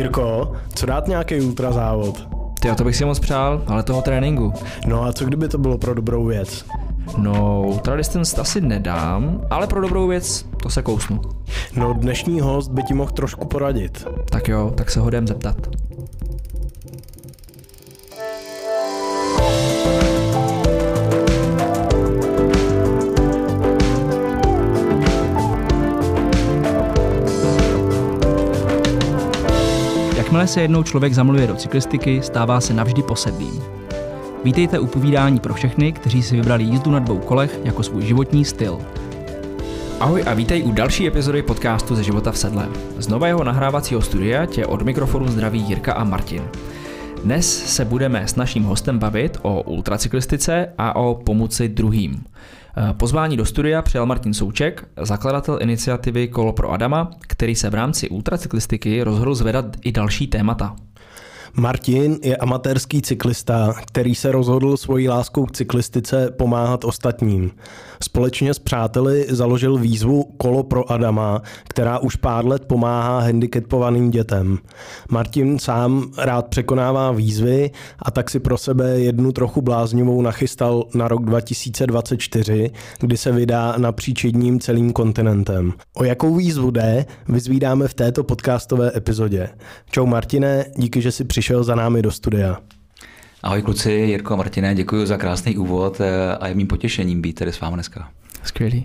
Jirko, co dát nějaký ultrazávod? Ty, to bych si moc přál, ale toho tréninku. No a co kdyby to bylo pro dobrou věc? No, ultra distance asi nedám, ale pro dobrou věc to se kousnu. No, dnešní host by ti mohl trošku poradit. Tak jo, tak se ho jdem zeptat. Jakmile se jednou člověk zamluje do cyklistiky, stává se navždy posedlým. Vítejte u povídání pro všechny, kteří si vybrali jízdu na dvou kolech jako svůj životní styl. Ahoj a vítej u další epizody podcastu ze života v sedle. Z nového nahrávacího studia tě od mikrofonu zdraví Jirka a Martin. Dnes se budeme s naším hostem bavit o ultracyklistice a o pomoci druhým. Pozvání do studia přijal Martin Souček, zakladatel iniciativy Kolo pro Adama, který se v rámci ultracyklistiky rozhodl zvedat i další témata. Martin je amatérský cyklista, který se rozhodl svojí láskou k cyklistice pomáhat ostatním. Společně s přáteli založil výzvu Kolo pro Adama, která už pár let pomáhá handicapovaným dětem. Martin sám rád překonává výzvy a tak si pro sebe jednu trochu bláznivou nachystal na rok 2024, kdy se vydá napříč jedním celým kontinentem. O jakou výzvu jde, vyzvídáme v této podcastové epizodě. Čau Martine, díky, že jsi přišel za námi do studia. Ahoj kluci, Jirko a Martine, děkuji za krásný úvod eh, a je mým potěšením být tady s vámi dneska. Skvělý.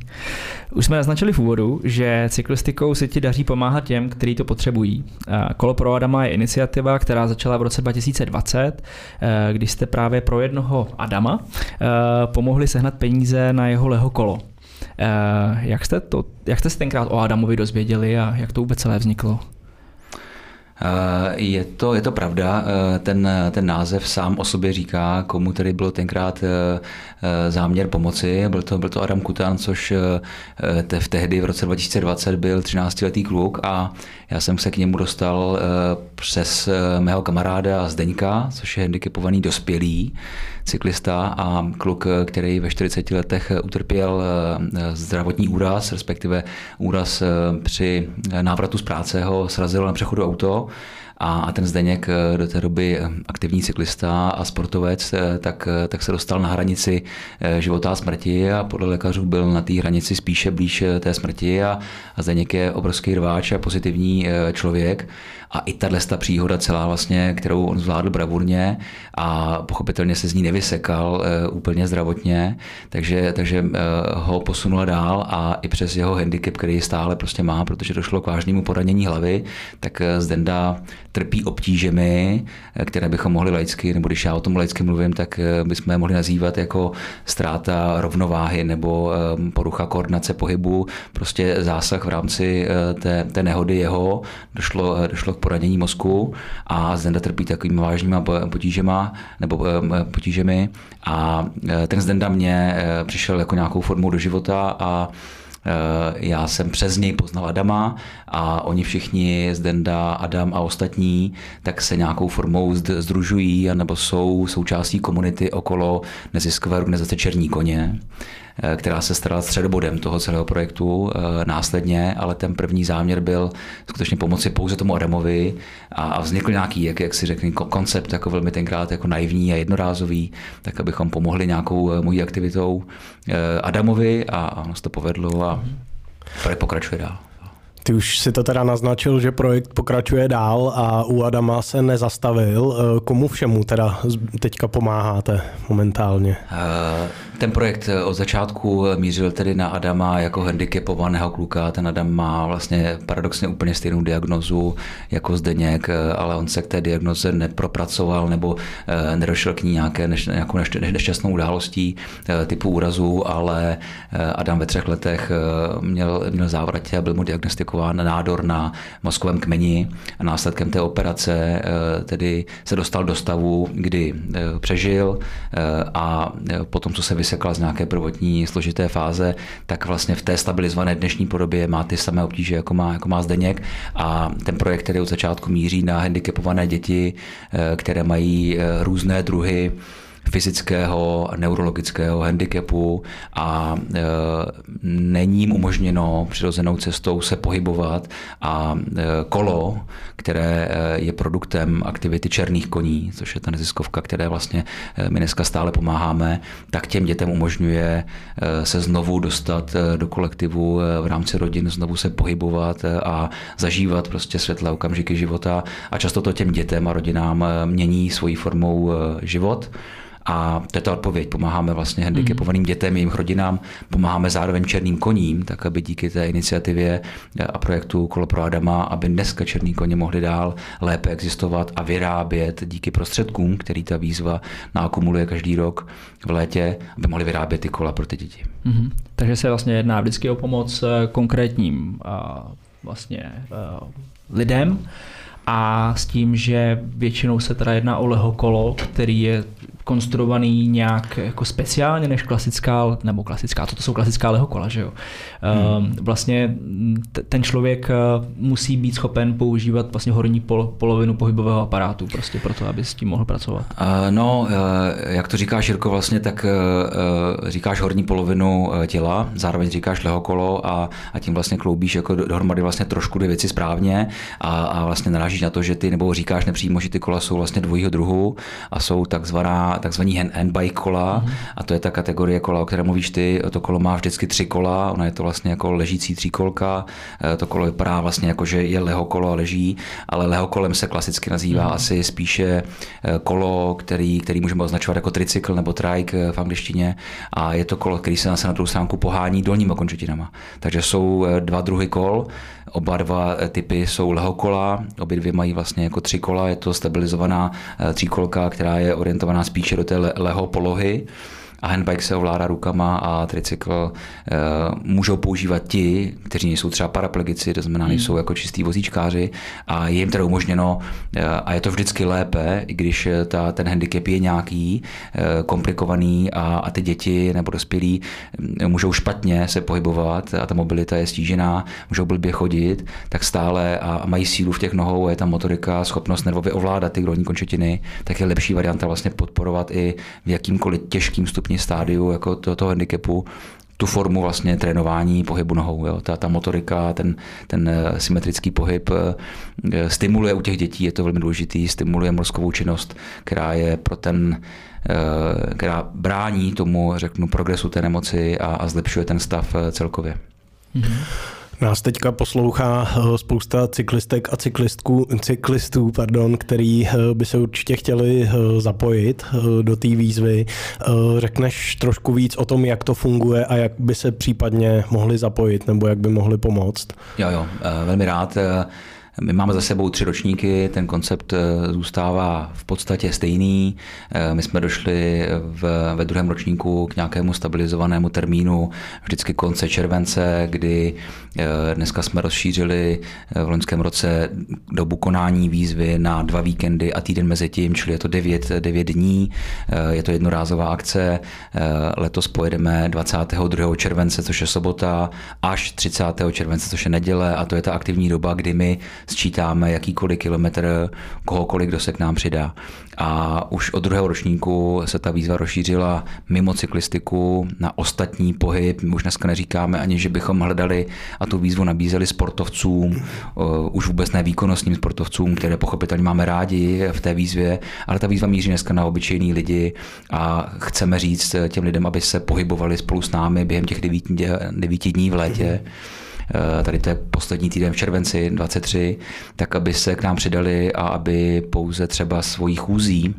Už jsme naznačili v úvodu, že cyklistikou se ti daří pomáhat těm, kteří to potřebují. Kolo pro Adama je iniciativa, která začala v roce 2020, eh, když jste právě pro jednoho Adama eh, pomohli sehnat peníze na jeho leho kolo. Jak jste, to, jak jste se tenkrát o Adamovi dozvěděli a jak to vůbec celé vzniklo? Eh, je to, je to pravda, eh, ten, ten název sám o sobě říká, komu tedy bylo tenkrát eh, záměr pomoci. Byl to, byl to Adam Kutan, což te, v tehdy v roce 2020 byl 13-letý kluk a já jsem se k němu dostal přes mého kamaráda Zdeňka, což je handicapovaný dospělý cyklista a kluk, který ve 40 letech utrpěl zdravotní úraz, respektive úraz při návratu z práce ho srazilo na přechodu auto. A ten Zdeněk eh, do té doby eh, aktivní cyklista a sportovec, eh, tak, tak se dostal na hranici života a smrti a podle lékařů byl na té hranici spíše blíž té smrti a, a Zdeněk je obrovský rváč a pozitivní člověk a i tahle příhoda celá vlastně, kterou on zvládl bravurně a pochopitelně se z ní nevysekal úplně zdravotně, takže, takže ho posunula dál a i přes jeho handicap, který stále prostě má, protože došlo k vážnému poranění hlavy, tak Zdenda trpí obtížemi, které bychom mohli laicky, nebo když já o tom laicky mluvím, tak eh, bychom je mohli nazývat jako ztráta rovnováhy nebo eh, porucha koordinace pohybu, prostě zásah v rámci eh, té, té nehody jeho, došlo, došlo k poranění mozku a Zdenda trpí takovými vážnými potížema, nebo potížemi a ten Zdenda mě přišel jako nějakou formou do života a Eh, já jsem přes něj poznal Adama a oni všichni, Zdenda, Adam a ostatní, tak se nějakou formou združují nebo jsou součástí komunity okolo neziskové organizace Černí koně. Eh, která se starala středobodem toho celého projektu eh, následně, ale ten první záměr byl skutečně pomoci pouze tomu Adamovi a vznikl nějaký, jak, jak si řekl, koncept jako velmi tenkrát jako naivní a jednorázový, tak abychom pomohli nějakou eh, mojí aktivitou Adamovi a ono se to povedlo a projekt pokračuje dál. Ty už si to teda naznačil, že projekt pokračuje dál a u Adama se nezastavil. Komu všemu teda teďka pomáháte momentálně? Uh ten projekt eh, od začátku eh, mířil tedy na Adama jako handicapovaného kluka. Ten Adam má vlastně paradoxně úplně stejnou diagnozu jako Zdeněk, eh, ale on se k té diagnoze nepropracoval nebo nedošel k ní nějaké nějakou neš, nešťastnou událostí typu úrazu, ale Adam ve třech letech měl, měl závratě a byl mu diagnostikován nádor na mozkovém kmeni a následkem té operace tedy se dostal do stavu, kdy přežil a potom, co se vysekla z nějaké prvotní složité fáze, tak vlastně v té stabilizované dnešní podobě má ty samé obtíže, jako má, jako má Zdeněk. A ten projekt, který od začátku míří na handicapované děti, eh, které mají eh, různé druhy fyzického, neurologického handicapu a e, není jim umožněno přirozenou cestou se pohybovat a e, kolo, které e, je produktem aktivity černých koní, což je ta neziskovka, které vlastně my dneska stále pomáháme, tak těm dětem umožňuje se znovu dostat do kolektivu v rámci rodin, znovu se pohybovat a zažívat prostě světlé okamžiky života a často to těm dětem a rodinám mění svojí formou život. A to je ta odpověď. Pomáháme vlastně handicapovaným mhm. dětem, jejich rodinám, pomáháme zároveň černým koním, tak aby díky té iniciativě a projektu Kolo pro Adama, aby dneska černý koně mohli dál lépe existovat a vyrábět díky prostředkům, který ta výzva naakumuluje každý rok v létě, aby mohli vyrábět ty kola pro ty děti. Mm-hmm. Takže se vlastně jedná vždycky o pomoc eh, konkrétním vlastně uh, lidem a s tím, že většinou se teda jedná o lehokolo, který je konstruovaný nějak jako speciálně než klasická, nebo klasická, toto jsou klasická lehokola, že jo. Hmm. Ehm, vlastně ten člověk eh, musí být schopen používat vlastně horní pol, polovinu pohybového aparátu prostě proto, aby s tím mohl pracovat. No, eh, jak to říkáš, Jirko, vlastně tak eh, říkáš horní polovinu těla, zároveň říkáš lehokolo a, a tím vlastně kloubíš jako dohromady vlastně trošku dvě věci správně a, a vlastně narážíš na to, že ty, nebo říkáš nepřímo, že ty kola jsou vlastně dvojího druhu a jsou takzvaná takzvaný hand, handbike kola mm-hmm. a to je ta kategorie kola, o které mluvíš ty. To kolo má vždycky tři kola, ona je to vlastně jako ležící tříkolka. Eh, to kolo vypadá vlastně jako, že je lehokolo a leží, ale lehokolem se klasicky nazývá mm-hmm. asi spíše eh, kolo, který, který můžeme označovat jako tricykl nebo trike eh, v angličtině a je to kolo, který se na druhou stránku pohání dolníma končetinama. Takže jsou dva druhy kol, Oba dva typy jsou lehokola, obě dvě mají vlastně jako tři kola, je to stabilizovaná tříkolka, která je orientovaná spíše do té leho polohy a handbike se ovládá rukama a tricykl e, můžou používat ti, kteří nejsou třeba paraplegici, to znamená nejsou hmm. jako čistí vozíčkáři a je jim teda umožněno e, a je to vždycky lépe, i když eh, ta, ten handicap je nějaký e, komplikovaný a, a ty děti nebo dospělí můžou špatně se pohybovat a ta mobilita je stížená, můžou blbě chodit, tak stále a, a mají sílu v těch nohou, je tam motorika, schopnost nervově ovládat ty dolní končetiny, tak je lepší varianta vlastně podporovat i v jakýmkoliv těžkým stupni stupni stádiu jako to, toho handicapu tu formu vlastně trénování pohybu nohou. Jo. Ta, ta motorika, ten, ten eh, symetrický pohyb eh, stimuluje u těch dětí, je to velmi důležitý, stimuluje mozkovou činnost, která je pro ten eh, která brání tomu, řeknu, progresu té nemoci a, a zlepšuje ten stav celkově. Mm-hmm. Nás teďka poslouchá eh, spousta cyklistek a cyklistů, cyklistů, pardon, který eh, by se určitě chtěli eh, zapojit do té výzvy. Řekneš trošku víc o tom, jak to funguje a jak by se případně mohli zapojit nebo jak by mohli pomoct? Jo, jo, velmi rád. My máme za sebou tři ročníky, ten koncept eh, zůstává v podstatě stejný. Eh, my jsme došli v, ve druhém ročníku k nějakému stabilizovanému termínu vždycky konce července, kdy eh, dneska jsme rozšířili v loňském roce dobu konání výzvy na dva víkendy a týden mezi tím, čili je to 9, 9 dní. Je to jednorázová akce. Letos pojedeme 22. července, což je sobota, až 30. července, což je neděle a to je ta aktivní doba, kdy my sčítáme jakýkoliv kilometr kohokoliv, kdo se k nám přidá. A už od druhého ročníku se ta výzva rozšířila mimo cyklistiku na ostatní pohyb. My už dneska neříkáme ani, že bychom hledali a tu výzvu nabízeli sportovcům, už vůbec ne výkonnostním sportovcům, které pochopitelně máme rádi v té výzvě, ale ta výzva míří dneska na obyčejný lidi a chceme říct těm lidem, aby se pohybovali spolu s námi během těch devíti, devíti dní v létě. Mm-hmm Eh, tady to je poslední týden v červenci 23, tak aby se k nám přidali a aby pouze třeba svojí chůzí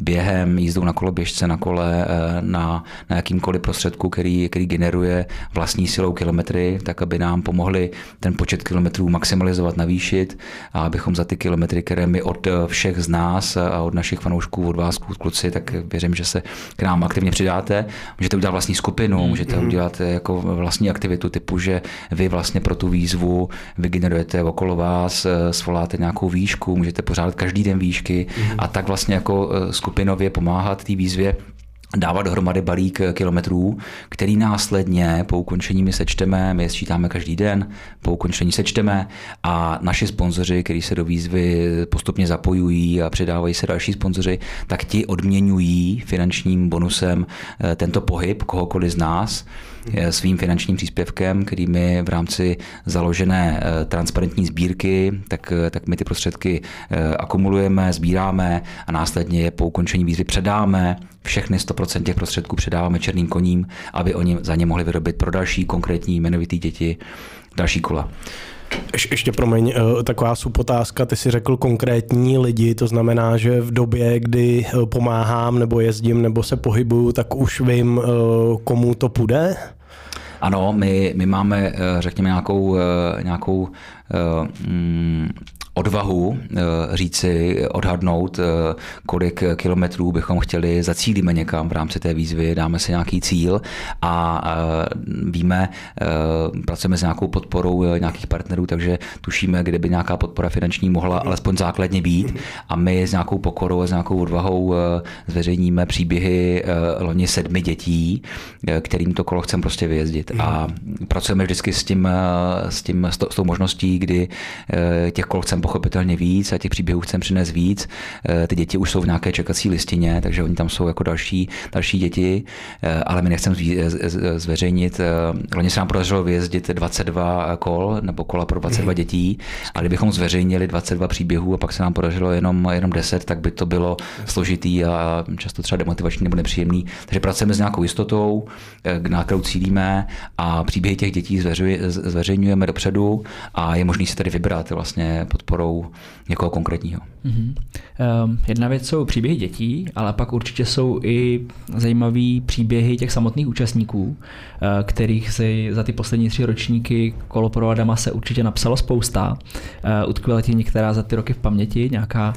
během, jízdou na koloběžce, na kole, eh, na, na jakýmkoliv prostředku, který, který generuje vlastní silou kilometry, tak aby nám pomohli ten počet kilometrů maximalizovat, navýšit a abychom za ty kilometry, které my od všech z nás a od našich fanoušků, od vás, kluci, tak věřím, že se k nám aktivně přidáte. Můžete udělat vlastní skupinu, můžete mm-hmm. udělat jako vlastní aktivitu typu, že vy vlastně pro tu výzvu vygenerujete okolo vás, eh, svoláte nějakou výšku, můžete pořádat každý den výšky mm-hmm. a tak vlastně jako eh, skupinově pomáhat té výzvě dávat dohromady balík kilometrů, který následně po ukončení my sečteme, my je sčítáme každý den, po ukončení sečteme a naši sponzoři, kteří se do výzvy postupně zapojují a přidávají se další sponzoři, tak ti odměňují finančním bonusem eh, tento pohyb kohokoliv z nás eh, svým finančním příspěvkem, který my v rámci založené eh, transparentní sbírky, tak, tak my ty prostředky akumulujeme, sbíráme a následně je po ukončení výzvy předáme všechny 100% těch prostředků předáváme černým koním, aby oni za ně mohli vyrobit pro další konkrétní jmenovitý děti další kola. Ještě promiň, eh, taková subotázka, ty si řekl konkrétní lidi, to znamená, že v době, kdy eh, pomáhám nebo jezdím nebo se pohybuju, tak už vím, eh, komu to půjde? Ano, my, my máme, řekněme, nějakou, nějakou mm, odvahu eh, říci, odhadnout, eh, kolik kilometrů bychom chtěli, zacílíme někam v rámci té výzvy, dáme si nějaký cíl a eh, víme, pracujeme s nějakou podporou nějakých partnerů, takže tušíme, kde by nějaká podpora finanční mohla alespoň základně být a my s nějakou pokorou a s nějakou odvahou zveřejníme příběhy loni sedmi dětí, kterým to kolo chceme prostě vyjezdit. A pracujeme vždycky s tím, s tím, s tou možností, kdy těch kol chceme pochopitelně víc a těch příběhů chceme přinést víc. Eh, ty děti už jsou v nějaké čekací listině, takže oni tam jsou jako další, další děti, eh, ale my nechceme zveřejnit. Eh, loni se nám podařilo vyjezdit 22 kol nebo kola pro 22 dětí a kdybychom zveřejnili 22 příběhů a pak se nám podařilo jenom, jenom 10, tak by to bylo složitý a často třeba demotivační nebo nepříjemný. Takže pracujeme s nějakou jistotou, na kterou cílíme a příběhy těch dětí zveřejňujeme dopředu a je možný si tady vybrat vlastně podporu podporou někoho konkrétního. Mm-hmm. Um, jedna věc jsou příběhy dětí, ale pak určitě jsou i zajímavé příběhy těch samotných účastníků, uh, kterých si za ty poslední tři ročníky kolo pro Adama se určitě napsalo spousta. Uh, utkvěla ti některá za ty roky v paměti, nějaká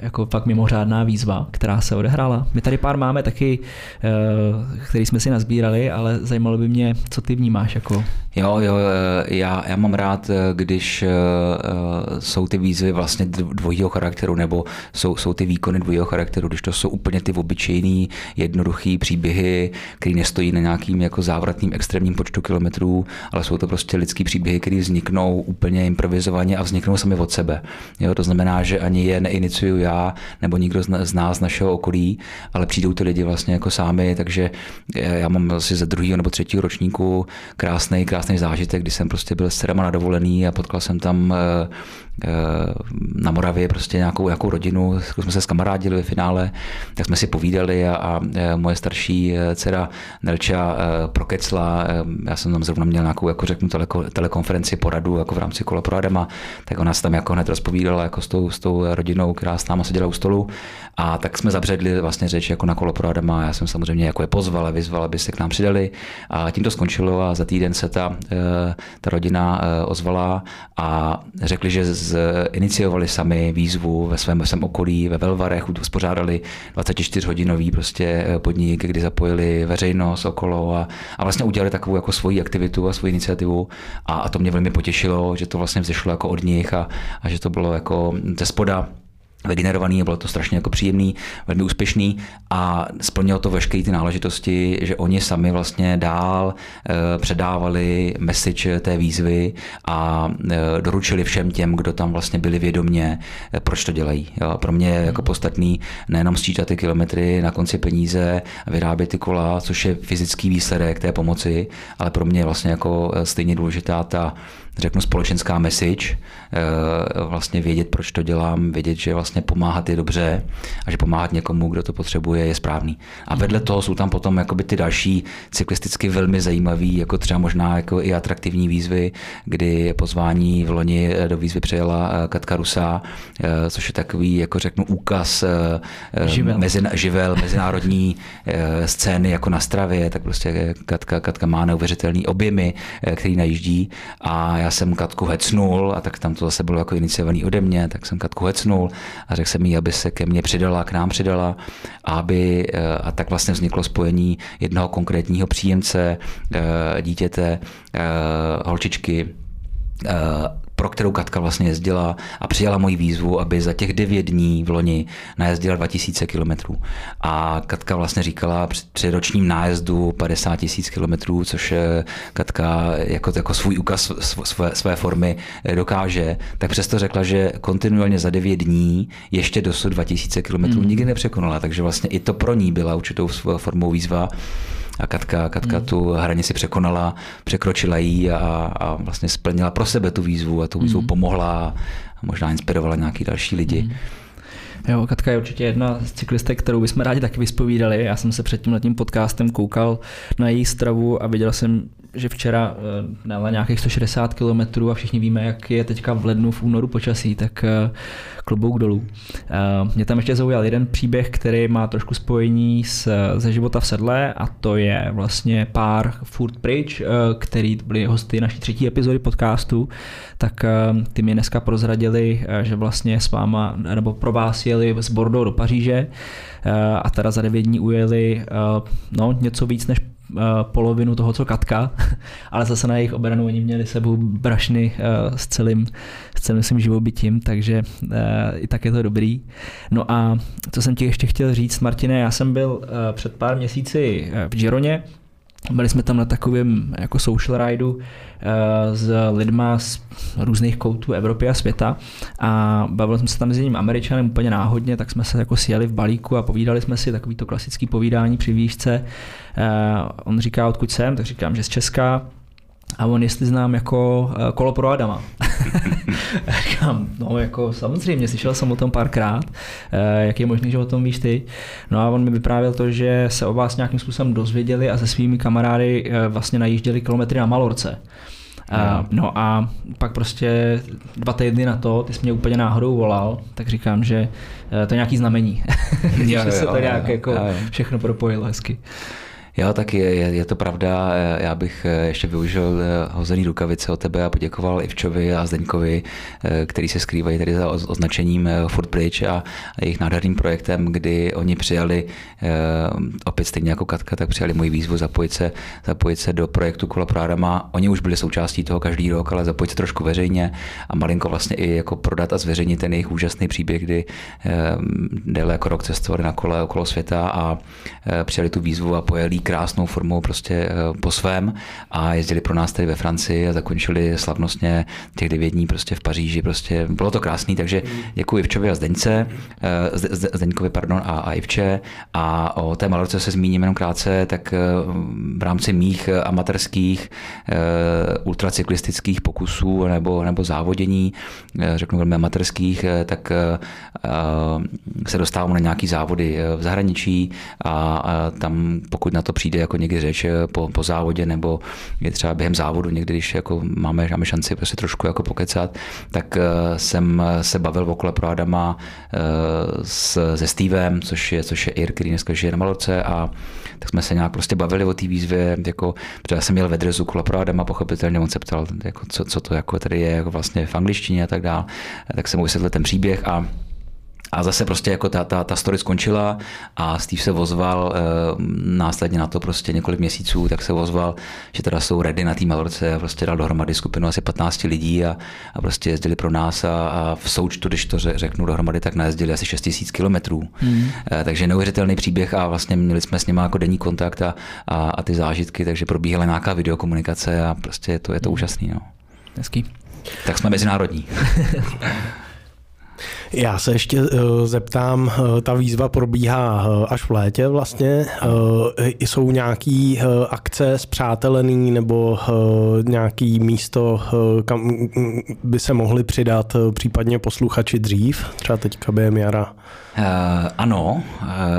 jako fakt mimořádná výzva, která se odehrála. My tady pár máme taky, eh, který jsme si nazbírali, ale zajímalo by mě, co ty vnímáš jako Jo, jo, eh, já, já mám rád, eh, když jsou ty výzvy vlastně dvojího charakteru, nebo jsou, jsou ty výkony dvojího charakteru, když to jsou úplně ty obyčejný, jednoduchý příběhy, které nestojí na nějakým jako závratným extrémním počtu kilometrů, ale jsou to prostě lidský příběhy, které vzniknou úplně improvizovaně a vzniknou sami od sebe. Jo, to znamená, že ani ani je neiniciuju já nebo nikdo z nás, z našeho okolí, ale přijdou ty lidi vlastně jako sami, takže já mám asi ze druhého nebo třetího ročníku krásný, krásný zážitek, kdy jsem prostě byl s na dovolený a potkal jsem tam eh, eh, na Moravě prostě nějakou, nějakou rodinu, jsme se skamarádili ve finále, tak jsme si povídali a, a eh, moje starší dcera Nelča prokecla, já jsem tam zrovna měl nějakou, jako řeknu, teleko, telekonferenci poradu jako v rámci kola pro Adama, tak ona se tam jako hned rozpovídala jako s tou, s tou rodinou, která s náma seděla u stolu. A tak jsme zabředli vlastně řeč jako na kolo pro Adama. Já jsem samozřejmě jako je pozval a vyzval, aby se k nám přidali. A tím to skončilo a za týden se ta, eh, ta rodina eh, ozvala a řekli, že iniciovali sami výzvu ve svém, svém okolí, ve Velvarech, uspořádali 24-hodinový prostě eh, podnik, kdy zapojili veřejnost okolo a, a vlastně udělali takovou jako svoji aktivitu a svoji iniciativu. A, a to mě velmi potěšilo, že to vlastně vzešlo jako od nich a, a že to bylo jako ze spoda vygenerovaný, bylo to strašně jako příjemný, velmi úspěšný a splnilo to veškeré ty náležitosti, že oni sami vlastně dál e, předávali message té výzvy a e, doručili všem těm, kdo tam vlastně byli vědomě, e, proč to dělají. Pro mě je jako podstatný nejenom sčítat ty kilometry na konci peníze a vyrábět ty kola, což je fyzický výsledek té pomoci, ale pro mě je vlastně jako stejně důležitá ta řeknu, společenská message, eh, vlastně vědět, proč to dělám, vědět, že vlastně pomáhat je dobře a že pomáhat někomu, kdo to potřebuje, je správný. A vedle toho jsou tam potom jakoby ty další cyklisticky velmi zajímavý, jako třeba možná jako i atraktivní výzvy, kdy pozvání v loni do výzvy přijela eh, Katka Rusa, eh, což je takový, jako řeknu, úkaz živel, mezi, živel mezinárodní scény jako na Stravě, tak prostě Katka, Katka má neuvěřitelný objemy, který najíždí. A já já jsem Katku hecnul a tak tam to zase bylo jako iniciovaný ode mě, tak jsem Katku hecnul a řekl jsem jí, aby se ke mně přidala, k nám přidala aby, eh, a tak vlastně vzniklo spojení jednoho konkrétního příjemce, eh, dítěte, eh, holčičky, pro kterou Katka vlastně jezdila a přijala moji výzvu, aby za těch devět dní v loni najezdila 2000 kilometrů. A Katka vlastně říkala při ročním nájezdu 50 tisíc kilometrů, což Katka jako, jako svůj úkaz své, své formy dokáže, tak přesto řekla, že kontinuálně za 9 dní ještě dosud 2000 kilometrů mm. nikdy nepřekonala, takže vlastně i to pro ní byla určitou formou výzva a Katka, Katka mm. tu hranici překonala, překročila ji a, a vlastně splnila pro sebe tu výzvu a tu výzvu mm. pomohla a možná inspirovala nějaký další lidi. Mm. Jo, Katka je určitě jedna z cyklistek, kterou bychom rádi taky vyspovídali. Já jsem se před tím letním podcastem koukal na její stravu a viděl jsem, že včera eh, dala nějakých 160 km a všichni víme, jak je teďka v lednu, v únoru počasí, tak eh, klobouk dolů. Eh, mě tam ještě zaujal jeden příběh, který má trošku spojení s, ze života v sedle a to je vlastně pár furt pryč, který byli hosty naší třetí epizody podcastu, tak ty mi dneska prozradili, že vlastně s váma, nebo pro vás jeli z Bordeaux do Paříže a teda za devět dní ujeli no, něco víc než polovinu toho, co Katka, ale zase na jejich obranu oni měli sebou brašny eh, s celým, s celým svým živobytím, takže eh, i tak je to dobrý. No a co jsem ti ještě chtěl říct, Martine, já jsem byl před pár měsíci v Gironě, byli jsme tam na takovém jako social rideu, Eh, s lidma z různých koutů Evropy a světa a bavil jsem se tam s jedním američanem úplně náhodně, tak jsme se jako sjeli v balíku a povídali jsme si takový to klasický povídání při výšce. Eh, on říká, odkud jsem, tak říkám, že z Česka, a on jestli znám jako eh, kolo pro Adama. Říkám, no jako samozřejmě, slyšel jsem o tom párkrát, jak je možné, že o tom víš ty. No a on mi vyprávěl to, že se o vás nějakým způsobem dozvěděli a se svými kamarády vlastně najížděli kilometry na Malorce. A, no a pak prostě dva týdny na to, ty jsi mě úplně náhodou volal, tak říkám, že eh, to je nějaký znamení, jo, že se to nějak jako všechno propojilo hezky. Jo, tak je, je, to pravda. Já bych eh, ještě využil eh, hozený rukavice od tebe a poděkoval Ivčovi a Zdeňkovi, eh, který se skrývají tady za označením Footbridge a jejich nádherným projektem, kdy oni přijali, opět stejně jako Katka, tak přijali můj výzvu zapojit se, zapojit se do projektu Kola pro Adama. Oni už byli součástí toho každý rok, ale zapojit se trošku veřejně a malinko vlastně i jako prodat a zveřejnit ten jejich úžasný příběh, kdy déle jako rok cestovali na kole okolo světa a přijali tu výzvu a pojeli krásnou formou prostě eh, po svém. A jezdili pro nás tady ve Francii a zakončili slavnostně těch devět dní prostě v Paříži. Prostě bylo to krásný, takže děkuji Ivčovi a Zdeňce, eh, Zdeňkovi pardon, a, a Ivče. A o té Malorce se zmíním jenom krátce, tak eh, v rámci mých amatérských ultracyklistických pokusů nebo, nebo závodění, řeknu velmi amatérských, tak se dostávám na nějaký závody v zahraničí. A, a tam pokud na to přijde jako někdy řeč eh, po, po závodě nebo je třeba během závodu někdy, když jako máme, máme šanci prostě trošku jako pokecat, tak eh, jsem se bavil okolo eh, s, se Stevem, což je, což je Ir, který dneska žije na Malorce a tak jsme se nějak prostě bavili o té výzvě, jako, protože já jsem měl ve pro Adama, pochopitelně on se ptal, jako, co, co, to jako tady je jako vlastně v angličtině a tak dále, tak jsem mu vysvětlil ten příběh a a zase prostě jako ta, ta, ta story skončila a Steve se vozval e, následně na to prostě několik měsíců, tak se vozval, že teda jsou ready na té Malorce a prostě dal dohromady skupinu asi 15 lidí a, a prostě jezdili pro nás a, a v součtu, když to řeknu dohromady, tak najezdili asi 6 000 kilometrů. Hmm. E, takže neuvěřitelný příběh a vlastně měli jsme s nimi jako denní kontakt a, a, a ty zážitky, takže probíhala nějaká videokomunikace a prostě je to, je to hmm. úžasný. No. Hezký. Tak jsme mezinárodní. Já se ještě uh, zeptám, uh, ta výzva probíhá uh, až v létě vlastně. Jsou nějaký akce zpřátelený nebo nějaký místo, kam by se mohli přidat případně posluchači dřív, třeba teďka během jara? Ano,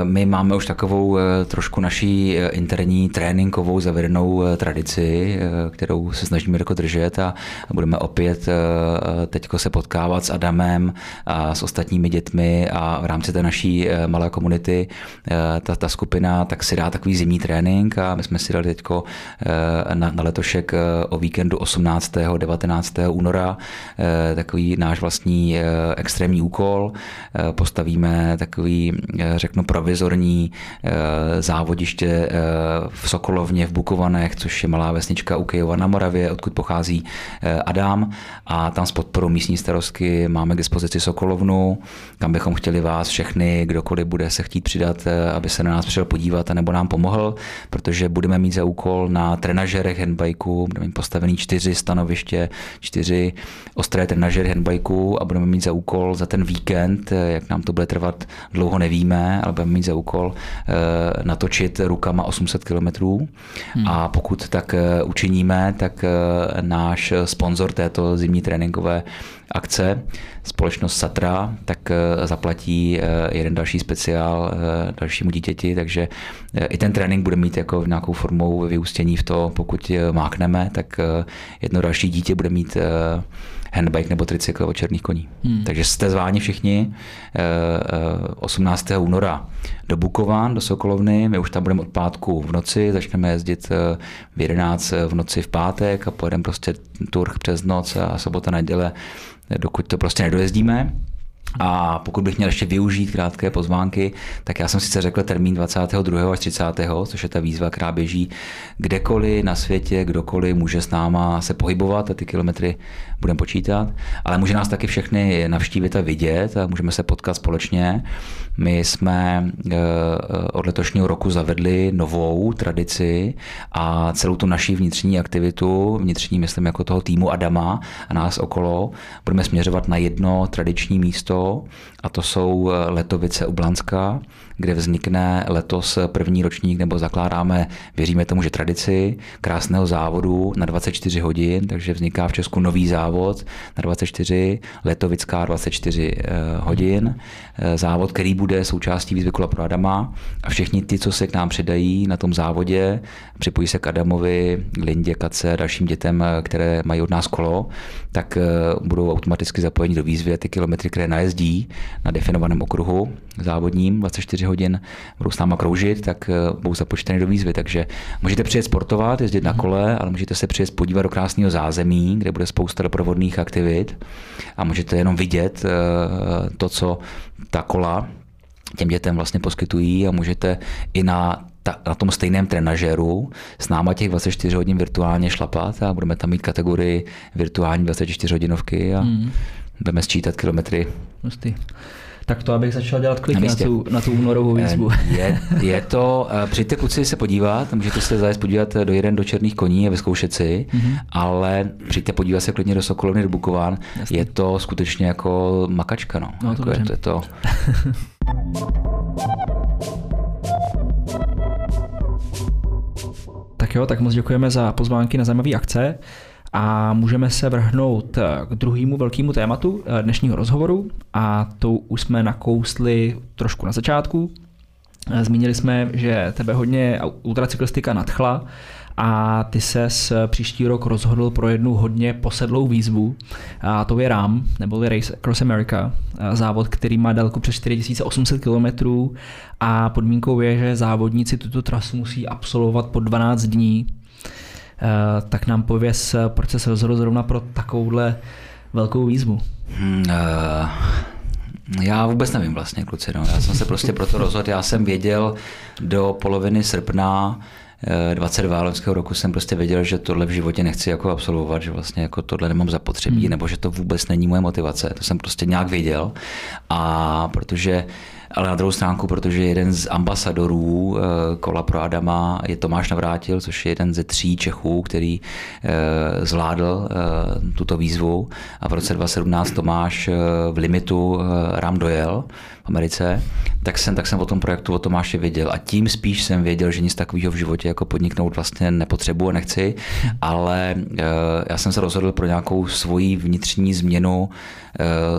my máme už takovou trošku naší interní tréninkovou zavedenou tradici, kterou se snažíme jako držet a budeme opět teďko se potkávat s Adamem a s ostatními dětmi a v rámci té naší malé komunity ta, ta skupina tak si dá takový zimní trénink a my jsme si dali teď na, na letošek o víkendu 18. 19. února takový náš vlastní extrémní úkol. Postavíme takový, řeknu, provizorní závodiště v Sokolovně v Bukovanech, což je malá vesnička u Kyjova na Moravě, odkud pochází Adam a tam s podporou místní starostky máme k dispozici Sokolovnu, kam bychom chtěli vás všechny, kdokoliv bude se chtít přidat, eh, aby se na nás přišel podívat a nebo nám pomohl, protože budeme mít za úkol na trenažerech handbajku, budeme mít postavený čtyři stanoviště, čtyři ostré trenažery handbajku a budeme mít za úkol za ten víkend, eh, jak nám to bude trvat, dlouho nevíme, ale budeme mít za úkol eh, natočit rukama 800 kilometrů hmm. a pokud tak učiníme, tak náš sponzor této zimní tréninkové akce, společnost Satra, tak eh, zaplatí eh, jeden další speciál eh, dalšímu dítěti, takže i ten trénink bude mít jako nějakou formou vyústění v to, pokud mákneme, tak jedno další dítě bude mít handbike nebo tricykl od černých koní. Hmm. Takže jste zváni všichni 18. února do Bukovan, do Sokolovny. My už tam budeme od pátku v noci, začneme jezdit v 11 v noci v pátek a pojedeme prostě turh přes noc a sobota, neděle dokud to prostě nedojezdíme. A pokud bych měl ještě využít krátké pozvánky, tak já jsem sice řekl termín 22. až 30., což je ta výzva, která běží kdekoliv na světě, kdokoliv může s náma se pohybovat a ty kilometry budeme počítat, ale může nás taky všechny navštívit a vidět a můžeme se potkat společně. My jsme eh, od letošního roku zavedli novou tradici a celou tu naší vnitřní aktivitu, vnitřní myslím jako toho týmu Adama a nás okolo, budeme směřovat na jedno tradiční místo a to jsou eh, Letovice u Blanska, kde vznikne letos první ročník, nebo zakládáme, věříme tomu, že tradici krásného závodu na 24 hodin, takže vzniká v Česku nový závod na 24, Letovická 24 eh, hodin, eh, závod, který bude součástí výzvy kola pro Adama. A všichni ty, co se k nám přidají na tom závodě, připojí se k Adamovi, Lindě, Kace, dalším dětem, které mají od nás kolo, tak budou automaticky zapojeni do výzvy ty kilometry, které najezdí na definovaném okruhu závodním 24 hodin budou s náma kroužit, tak eh, budou započteny do výzvy. Takže můžete přijet sportovat, jezdit na mhm. kole, ale můžete se přijet podívat do krásného zázemí, kde bude spousta doprovodných aktivit a můžete jenom vidět eh, to, co ta kola těm dětem vlastně poskytují a můžete i na ta, na tom stejném trenažéru s náma těch 24 hodin virtuálně šlapat a budeme tam mít kategorii virtuální 24 hodinovky a mm. budeme sčítat kilometry. Hustý tak to, abych začal dělat klik na, na, tu, na tu únorovou eh, výzvu. Je, je to, eh, přijďte kluci se podívat, můžete se zajít podívat do jeden do černých koní a vyzkoušet si, mm-hmm. ale přijďte podívat se klidně do Sokolovny, do Bukován, Jasně. je to skutečně jako makačka. No. no to jako je, to, je to. tak jo, tak moc děkujeme za pozvánky na zajímavé akce a můžeme se vrhnout eh, k druhému velkému tématu eh, dnešního rozhovoru. A to už jsme nakousli trošku na začátku. Eh, zmínili jsme, že tebe hodně ultracyklistika nadchla a ty se příští rok rozhodl pro jednu hodně posedlou výzvu a to je RAM, nebo Race Across America, závod, který má délku přes 4800 km a podmínkou je, že závodníci tuto trasu musí absolvovat po 12 dní tak nám pověs, proč se rozhodl zrovna pro takovouhle velkou výzvu. Hmm, uh... Já vůbec nevím vlastně, kluci. No. Já jsem se prostě proto rozhodl. Já jsem věděl do poloviny srpna 22 eh, loňského roku jsem prostě věděl, že tohle v životě nechci jako absolvovat, že vlastně jako tohle nemám zapotřebí, hmm. nebo že to vůbec není moje motivace. To jsem prostě nějak věděl. A protože ale na druhou stránku, protože jeden z ambasadorů eh, kola pro Adama je Tomáš Navrátil, což je jeden ze tří Čechů, který eh, zvládl eh, tuto výzvu. A v roce 2017 Tomáš v limitu rám dojel v Americe, tak jsem, tak jsem o tom projektu o Tomáše věděl. A tím spíš jsem věděl, že nic takového v životě jako podniknout vlastně nepotřebuji a nechci, ale já jsem se rozhodl pro nějakou svoji vnitřní změnu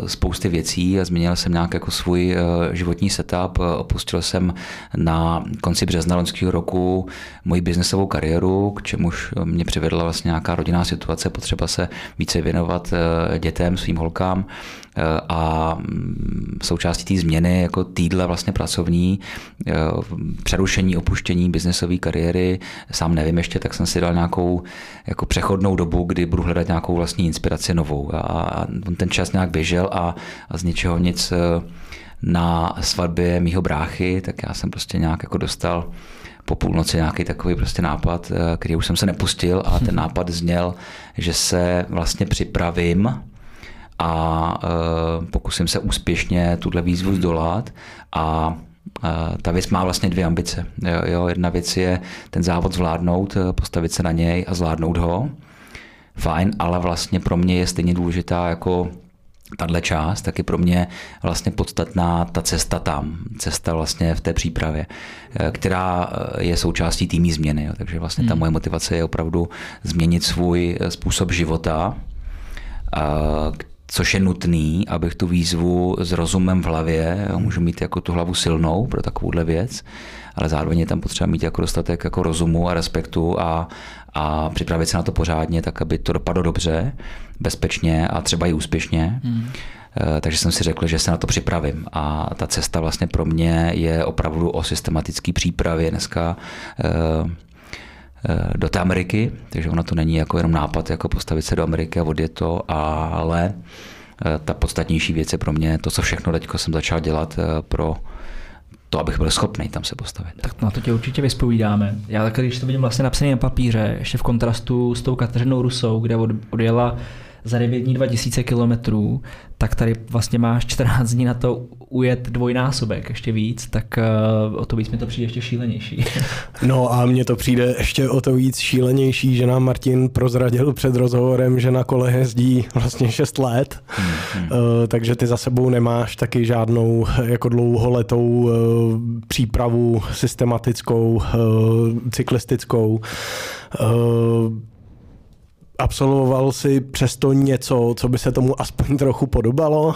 spousty věcí a změnil jsem nějak jako svůj životní setup. Opustil jsem na konci března loňského roku moji biznesovou kariéru, k čemuž mě přivedla vlastně nějaká rodinná situace, potřeba se více věnovat dětem, svým holkám a mm, součástí té změny jako týdle vlastně pracovní, eh, přerušení, opuštění biznesové kariéry, sám nevím ještě, tak jsem si dal nějakou jako přechodnou dobu, kdy budu hledat nějakou vlastní inspiraci novou. A ten čas nějak běžel a, a z ničeho nic eh, na svatbě mýho bráchy, tak já jsem prostě nějak jako dostal po půlnoci nějaký takový prostě nápad, eh, který už jsem se nepustil a ten nápad zněl, že se vlastně připravím a uh, pokusím se úspěšně tuhle výzvu zdolat a uh, ta věc má vlastně dvě ambice. Jo, jedna věc je ten závod zvládnout, e, postavit se na něj a zvládnout ho. Fajn, ale vlastně pro mě je stejně důležitá jako tahle část, tak je pro mě vlastně podstatná ta cesta tam, cesta vlastně v té přípravě, která je součástí týmí změny. Jo. Takže vlastně ta hmm. moje motivace je opravdu změnit svůj způsob života, což je nutný, abych tu výzvu s rozumem v hlavě, můžu mít jako tu hlavu silnou pro takovouhle věc, ale zároveň je tam potřeba mít jako dostatek jako rozumu a respektu a, a připravit se na to pořádně, tak aby to dopadlo dobře, bezpečně a třeba i úspěšně. Hmm. Takže jsem si řekl, že se na to připravím. A ta cesta vlastně pro mě je opravdu o systematické přípravě. Dneska Eh, do té Ameriky, takže ono to není jako jenom nápad, jako postavit se do Ameriky a odjet to, ale eh, ta podstatnější věc je pro mě to, co všechno teď jsem začal dělat eh, pro to, abych byl schopný tam se postavit. Tak na to tě určitě vyspovídáme. Já tak, když to vidím vlastně napsané na papíře, ještě v kontrastu s tou Kateřinou Rusou, kde odjela za 9 dní 2000 kilometrů, tak tady vlastně máš 14 dní na to ujet dvojnásobek, ještě víc, tak uh, o to víc mi to přijde ještě šílenější. No a mně to přijde ještě o to víc šílenější, že nám Martin prozradil před rozhovorem, že na kole jezdí vlastně 6 let, hmm, hmm. Takže ty za sebou nemáš taky žádnou jako dlouholetou uh, přípravu systematickou, cyklistickou. Absolvoval si přesto něco, co by se tomu aspoň trochu podobalo?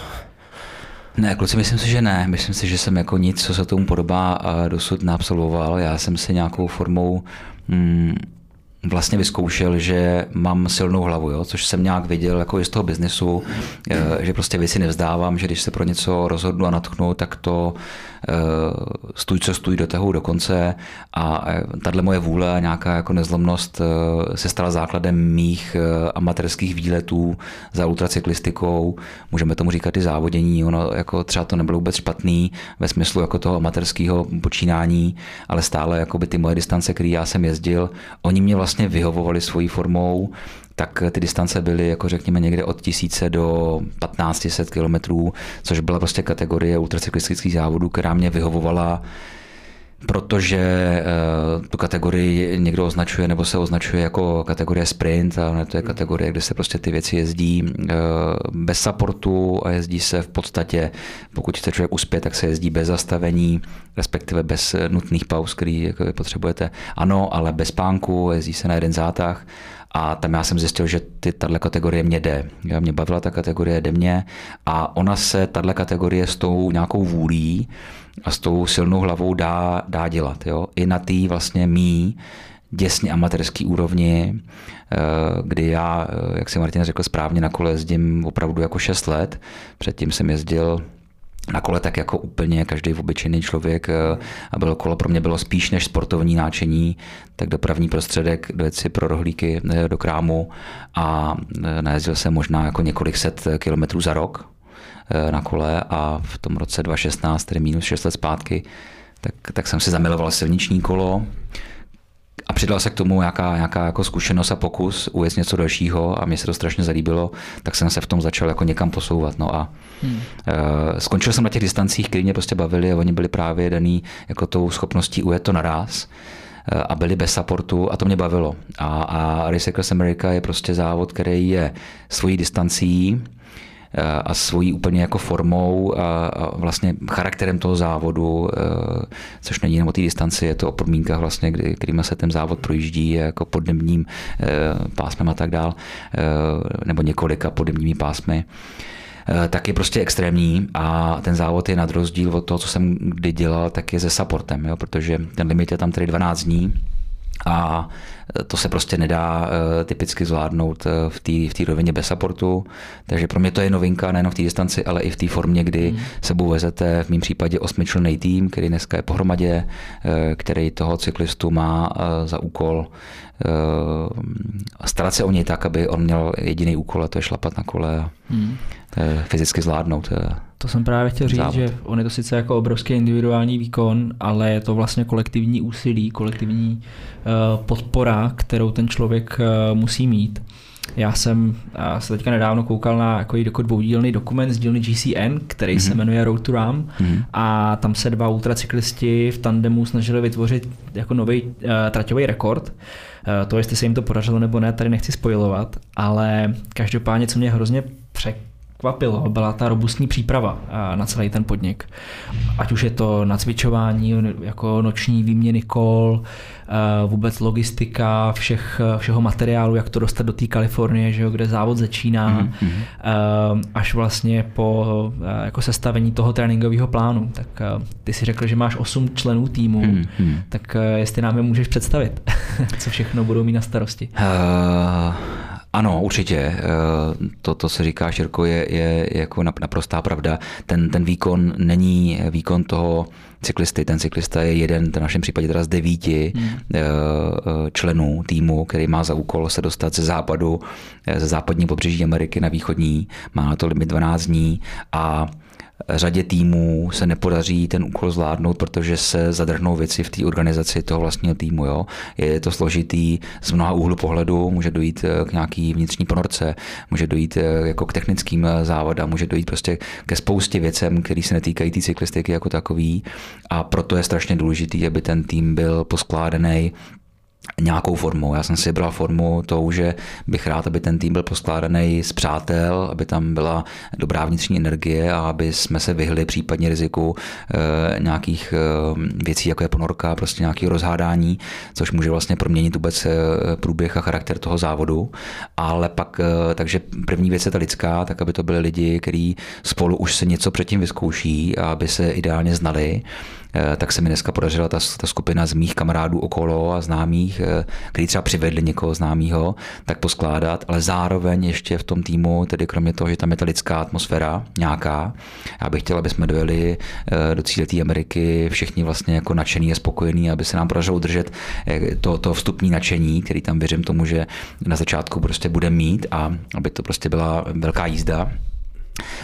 Ne, kluci, myslím si, že ne. Myslím si, že jsem jako nic, co se tomu podobá, dosud neabsolvoval. Já jsem si nějakou formou mm, vlastně vyzkoušel, že mám silnou hlavu, jo? což jsem nějak viděl jako i z toho biznesu, eh, že prostě věci nevzdávám, že když se pro něco rozhodnu a natknu, tak to eh, stůj, co stůj, dotahu do konce a eh, tahle moje vůle a nějaká jako nezlomnost se stala základem mých amatérských výletů za ultracyklistikou, můžeme tomu říkat i závodění, ono jako třeba to nebylo vůbec špatný ve smyslu jako toho amatérského počínání, ale stále jako by ty moje distance, které já jsem jezdil, oni mě vlastně vlastně vyhovovali svojí formou, tak ty distance byly, jako řekněme, někde od 1000 do 1500 kilometrů, což byla prostě kategorie ultracyklistických závodů, která mě vyhovovala protože uh, tu kategorii někdo označuje nebo se označuje jako kategorie sprint a to je kategorie, kde se prostě ty věci jezdí uh, bez supportu a jezdí se v podstatě, pokud chce člověk uspět, tak se jezdí bez zastavení, respektive bez nutných pauz, který jako potřebujete. Ano, ale bez pánku, jezdí se na jeden zátah a tam já jsem zjistil, že ty, tato kategorie mě jde. Já mě bavila ta kategorie, jde mě a ona se, tato kategorie s tou nějakou vůlí a s tou silnou hlavou dá, dá dělat. Jo? I na té vlastně mý děsně amatérský úrovni, eh, kdy já, eh, jak si Martin řekl správně, na kole jezdím opravdu jako 6 let. Předtím jsem jezdil na kole tak jako úplně každý obyčejný člověk eh, a bylo kolo pro mě bylo spíš než sportovní náčení, tak dopravní prostředek, dojet si pro rohlíky do krámu a najezdil jsem možná jako několik set kilometrů za rok, na kole a v tom roce 2016, tedy minus 6 let zpátky, tak, tak jsem si zamiloval silniční kolo a přidal se k tomu nějaká, nějaká jako zkušenost a pokus ujet něco dalšího a mně se to strašně zalíbilo, tak jsem se v tom začal jako někam posouvat. No a hmm. uh, skončil jsem na těch distancích, které mě prostě bavili a oni byli právě daný jako tou schopností ujet to naraz eh, a byli bez supportu a to mě bavilo. A, a Race Across America je prostě závod, který je svojí distancí, a svojí úplně jako formou a, vlastně charakterem toho závodu, což není jenom o té distanci, je to o podmínkách vlastně, kdy, se ten závod projíždí jako podnebním pásmem a tak dál, nebo několika podnebními pásmy. Eh, tak je prostě extrémní a ten závod je nad rozdíl od toho, co jsem kdy dělal, tak je se supportem, jo, protože ten limit je tam tedy 12 dní a to se prostě nedá eh, typicky zvládnout eh, v té v rovině bez supportu. Takže pro mě to je novinka nejen v té distanci, ale i v té formě, kdy hmm. sebou vezete v mém případě osmičlenný tým, který dneska je pohromadě, který toho cyklistu má za úkol starat se o něj tak, aby on měl jediný úkol a to je šlapat na kole a hmm. fyzicky zvládnout. To jsem právě chtěl říct, závod. že on je to sice jako obrovský individuální výkon, ale je to vlastně kolektivní úsilí, kolektivní podpora, kterou ten člověk musí mít. Já jsem já se teďka nedávno koukal na jako jako dvoudílný dokument z dílny GCN, který mm-hmm. se mhm. jmenuje Road to Ram mm-hmm. a tam se dva ultracyklisti v tandemu snažili vytvořit jako nový uh, traťový rekord. Uh, to, jestli se jim to podařilo nebo ne, tady nechci spojovat, ale každopádně, co mě hrozně překvapilo, byla ta robustní příprava uh, na celý ten podnik. Ať už je to nacvičování, jako noční výměny kol, Eh, vůbec logistika všech, všeho materiálu, jak to dostat do té Kalifornie, že jo, kde závod začíná, mm-hmm. až vlastně po eh, jako sestavení toho tréninkového plánu. Tak ty si řekl, že máš 8 členů týmu, mm-hmm. tak jestli nám je můžeš představit, co všechno budou mít na starosti. Uh... Ano, určitě. To, to se říká, Širko, je, je jako naprostá pravda. Ten, ten výkon není výkon toho cyklisty. Ten cyklista je jeden, v našem případě teda z devíti hmm. Eh, eh, členů týmu, který má za úkol se dostat ze západu, eh, ze západní pobřeží Ameriky na východní. Má na to limit 12 dní a řadě týmů se nepodaří ten úkol zvládnout, protože se zadrhnou věci v té organizaci toho vlastního týmu. Jo. Je to složitý z mnoha úhlu pohledu, může dojít eh, k nějaký vnitřní ponorce, může dojít eh, jako k technickým eh, závodám, může dojít prostě ke spoustě věcem, které se netýkají té cyklistiky jako takový a proto je strašně důležitý, aby ten tým byl poskládaný nějakou formou. Já jsem si bral formu tou, že bych rád, aby ten tým byl poskládaný z přátel, aby tam byla dobrá vnitřní energie a aby jsme se vyhli případně riziku e, nějakých e, věcí, jako je ponorka, prostě nějaké rozhádání, což může vlastně proměnit vůbec e, průběh a charakter toho závodu. Ale pak, e, takže první věc je ta lidská, tak aby to byly lidi, kteří spolu už se něco předtím vyzkouší a aby se ideálně znali Eh, tak se mi dneska podařila ta, ta skupina z mých kamarádů okolo a známých, eh, kteří třeba přivedli někoho známého, tak poskládat, ale zároveň ještě v tom týmu, tedy kromě toho, že tam je ta lidská atmosféra nějaká, já bych chtěl, aby jsme dojeli eh, do cíle té Ameriky všichni vlastně jako nadšený a spokojení, aby se nám podařilo udržet to, to vstupní nadšení, který tam věřím tomu, že na začátku prostě bude mít a aby to prostě byla velká jízda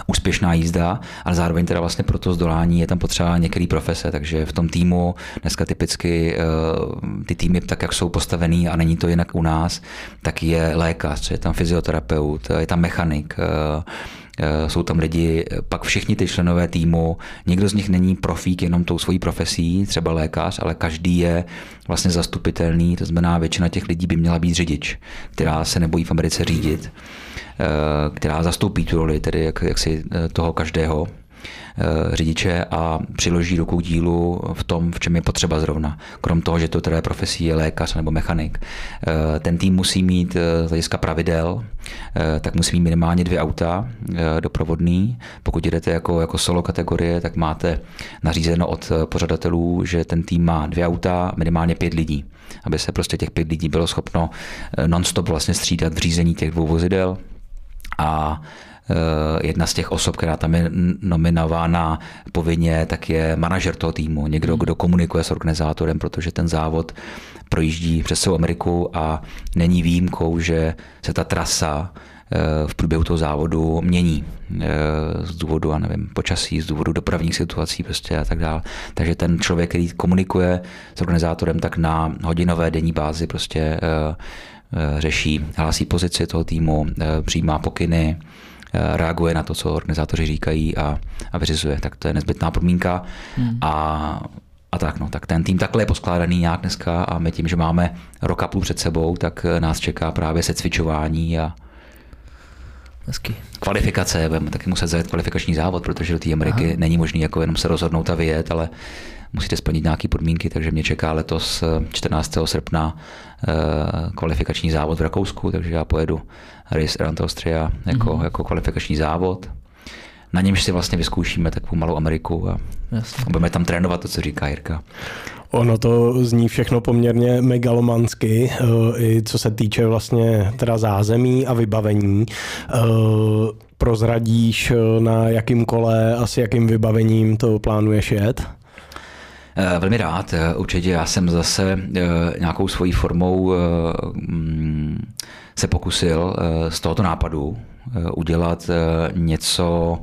úspěšná jízda, ale zároveň teda vlastně pro to zdolání je tam potřeba některé profese, takže v tom týmu dneska typicky eh, ty týmy, tak jak jsou postavený a není to jinak u nás, tak je lékař, je tam fyzioterapeut, je tam mechanik, eh, eh, jsou tam lidi, pak všichni ty členové týmu, někdo z nich není profík jenom tou svojí profesí, třeba lékař, ale každý je vlastně zastupitelný, to znamená většina těch lidí by měla být řidič, která se nebojí v Americe řídit. Eh, která zastoupí tu roli, tedy jak, jak si eh, toho každého eh, řidiče a přiloží ruku k dílu v tom, v čem je potřeba zrovna. Krom toho, že to teda profesí je lékař nebo mechanik. Ten tým musí mít z hlediska pravidel, tak musí mít minimálně dvě auta doprovodný. Pokud jdete jako, jako solo kategorie, tak máte nařízeno od pořadatelů, že ten tým má dvě auta, minimálně pět lidí aby se prostě těch pět lidí bylo schopno non-stop vlastně střídat v řízení těch dvou vozidel, a e, jedna z těch osob, která tam je nominována povinně, tak je manažer toho týmu, někdo, kdo komunikuje s organizátorem, protože ten závod projíždí přes celou Ameriku a není výjimkou, že se ta trasa e, v průběhu toho závodu mění e, z důvodu, a nevím, počasí, z důvodu dopravních situací prostě a tak dále. Takže ten člověk, který komunikuje s organizátorem, tak na hodinové denní bázi prostě Eh, řeší, hlásí pozici toho týmu, eh, přijímá pokyny, eh, reaguje na to, co organizátoři říkají a, a vyřizuje. Tak to je nezbytná podmínka. Hmm. A a tak, no, tak ten tým takhle je poskládaný nějak dneska a my tím, že máme rok a půl před sebou, tak nás čeká právě se cvičování a Hezky. kvalifikace, budeme taky muset zajet kvalifikační závod, protože do té Ameriky Aha. není možný jako jenom se rozhodnout a vyjet, ale musíte splnit nějaké podmínky, takže mě čeká letos 14. srpna kvalifikační závod v Rakousku, takže já pojedu Race Around Austria jako, mm-hmm. jako kvalifikační závod na němž si vlastně vyzkoušíme takovou malou Ameriku a Jasně. budeme tam trénovat to, co říká Jirka. Ono to zní všechno poměrně megalomansky, eh, i co se týče vlastně teda zázemí a vybavení. Eh, prozradíš eh, na jakým kole a s jakým vybavením to plánuješ jet? Velmi rád. Určitě já jsem zase nějakou svojí formou mm, se pokusil z tohoto nápadu udělat něco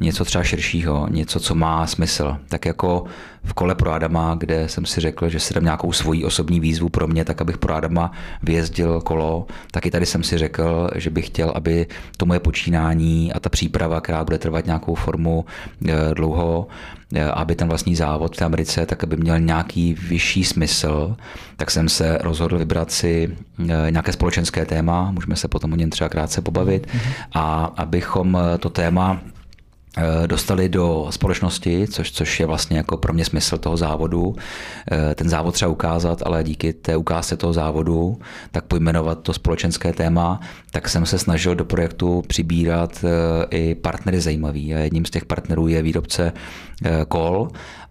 něco třeba širšího, něco, co má smysl. Tak jako v kole pro Adama, kde jsem si řekl, že si dám nějakou svoji osobní výzvu pro mě, tak abych pro Adama vyjezdil kolo, tak i tady jsem si řekl, že bych chtěl, aby to moje počínání a ta příprava, která bude trvat nějakou formu eh, dlouho, eh, aby ten vlastní závod v té Americe, tak aby měl nějaký vyšší smysl, tak jsem se rozhodl vybrat si eh, nějaké společenské téma, můžeme se potom o něm třeba krátce pobavit, mm-hmm. a abychom to téma dostali do společnosti, což, což je vlastně jako pro mě smysl toho závodu. Eh, ten závod třeba ukázat, ale díky té ukázce toho závodu, tak pojmenovat to společenské téma, tak jsem se snažil do projektu přibírat eh, i partnery zajímavý. A jedním z těch partnerů je výrobce kol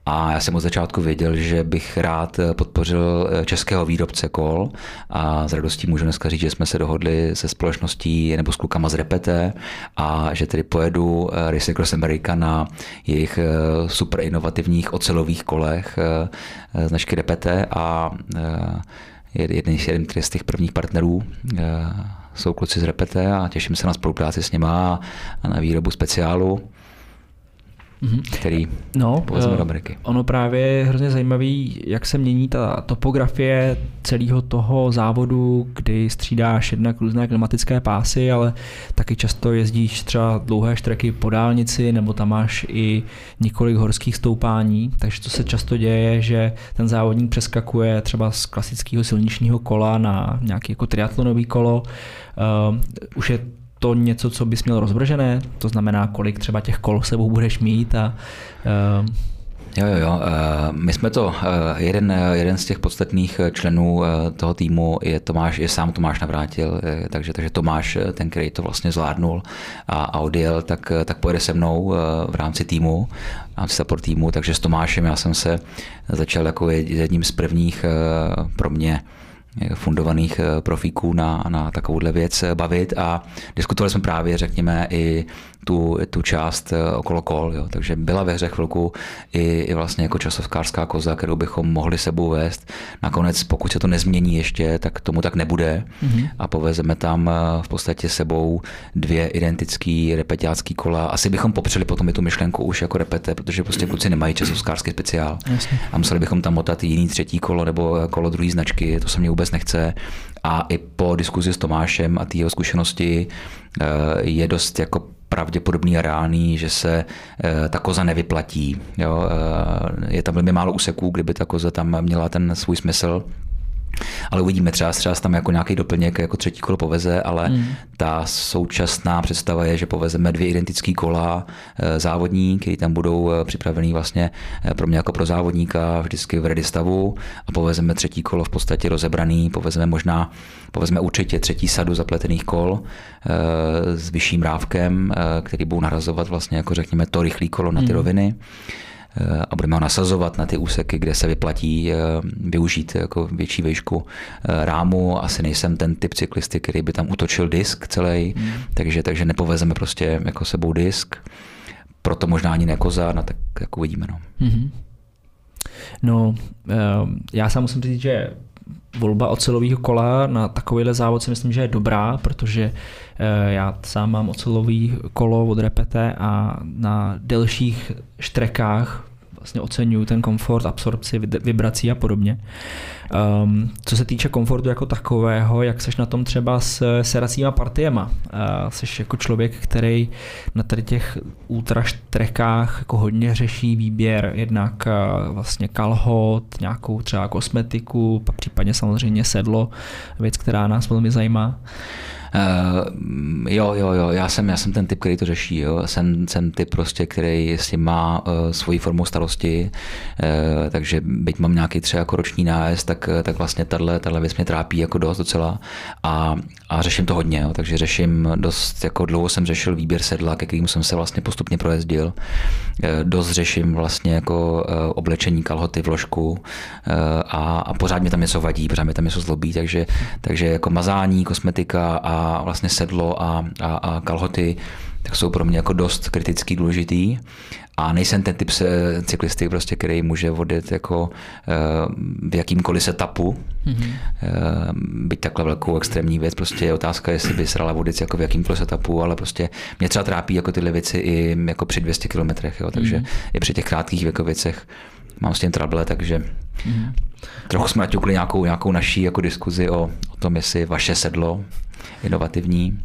a já jsem od začátku věděl, že bych rád podpořil českého výrobce kol. A s radostí můžu dneska říct, že jsme se dohodli se společností nebo s klukama z Repete a že tedy pojedu Race Cross America na jejich super inovativních ocelových kolech značky Repete. A jeden, jeden z těch prvních partnerů jsou kluci z Repete a těším se na spolupráci s nima a na výrobu speciálu mm-hmm. který no, povezme do Ameriky. Ono právě je hrozně zajímavý, jak se mění ta topografie celého toho závodu, kdy střídáš jednak různé klimatické pásy, ale taky často jezdíš třeba dlouhé štreky po dálnici, nebo tam máš i několik horských stoupání, takže to se často děje, že ten závodník přeskakuje třeba z klasického silničního kola na nějaký jako triatlonový kolo. Uh, už je to něco, co bys měl rozvržené? To znamená, kolik třeba těch kol sebou budeš mít a uh, Jo, jo, jo. Eh, my jsme to, eh, jeden, jeden z těch podstatných členů toho týmu je Tomáš, je sám Tomáš Navrátil, takže, takže Tomáš, ten, který to vlastně zvládnul a, a odjel, tak, tak pojede se mnou v rámci týmu, v rámci support týmu, takže s Tomášem já jsem se začal jako jedním z prvních pro mě fundovaných eh, profíků na, na takovouhle věc eh, bavit. A diskutovali jsme právě, řekněme, i tu, tu část eh, okolo kol, jo. takže byla ve hře chvilku i, i vlastně jako časovkářská koza, kterou bychom mohli sebou vést. Nakonec, pokud se to nezmění ještě, tak tomu tak nebude mm-hmm. a povezeme tam v podstatě sebou dvě identické repetiácké kola. Asi bychom popřeli potom i tu myšlenku už jako repete, protože prostě kluci nemají časovkářský speciál. Jasně. A museli bychom tam motat jiný třetí kolo nebo kolo druhé značky, to se mě vůbec nechce. A i po diskuzi s Tomášem a té jeho zkušenosti eh, je dost jako pravděpodobný a reálný, že se eh, ta koza nevyplatí. Jo? Eh, je tam velmi málo úseků, kdyby ta koza tam měla ten svůj smysl. Ale uvidíme třeba, třeba tam jako nějaký doplněk, jako třetí kolo poveze, ale hmm. ta současná představa je, že povezeme dvě identické kola eh, závodní, které tam budou eh, připravený vlastně eh, pro mě jako pro závodníka vždycky v ready stavu a povezeme třetí kolo v podstatě rozebraný, povezeme možná, povezeme určitě třetí sadu zapletených kol s vyšším rávkem, který budou narazovat vlastně jako řekněme to rychlé kolo na ty hmm. roviny a budeme ho nasazovat na ty úseky, kde se vyplatí eh, využít jako větší výšku eh, rámu. Asi nejsem ten typ cyklisty, který by tam utočil disk celý, mm. takže, takže nepovezeme prostě jako sebou disk. Proto možná ani nekoza, no tak jako uvidíme. No. Mm-hmm. No, eh, já sám musím říct, že volba ocelového kola na takovýhle závod si myslím, že je dobrá, protože já sám mám ocelový kolo od Repete a na delších štrekách vlastně oceňuju ten komfort, absorpci, vibrací a podobně. Um, co se týče komfortu jako takového, jak seš na tom třeba s seracíma partiema? Uh, seš jako člověk, který na tady těch ultraštrekách jako hodně řeší výběr, jednak uh, vlastně kalhot, nějakou třeba kosmetiku, případně samozřejmě sedlo, věc, která nás velmi zajímá. Uh, jo, jo, jo, já jsem, já jsem ten typ, který to řeší. Jo. Jsem, jsem typ prostě, který si má uh, svoji formu starosti, uh, takže byť mám nějaký třeba jako roční nájezd, tak, tak vlastně tahle, tahle věc mě trápí jako dost docela a, a řeším to hodně. Jo. Takže řeším dost, jako dlouho jsem řešil výběr sedla, ke kterému jsem se vlastně postupně projezdil. Uh, dost řeším vlastně jako uh, oblečení kalhoty, vložku uh, a, a pořád mě tam něco vadí, pořád mě tam něco zlobí, takže, takže jako mazání, kosmetika a vlastně sedlo a, a, a kalhoty, tak jsou pro mě jako dost kritický důležitý. A nejsem ten typ cyklisty, prostě, který může vodit jako eh, v jakýmkoliv setupu. Mm-hmm. Byť takhle velkou extrémní věc, prostě je otázka, jestli by se dala vodit jako v jakýmkoliv setupu, ale prostě mě třeba trápí jako tyhle věci i jako při 200 kilometrech, jo, takže mm-hmm. i při těch krátkých jako věcech mám s tím trable, takže mm-hmm. trochu jsme naťukli nějakou, nějakou naší jako diskuzi o, o tom, jestli vaše sedlo inovativní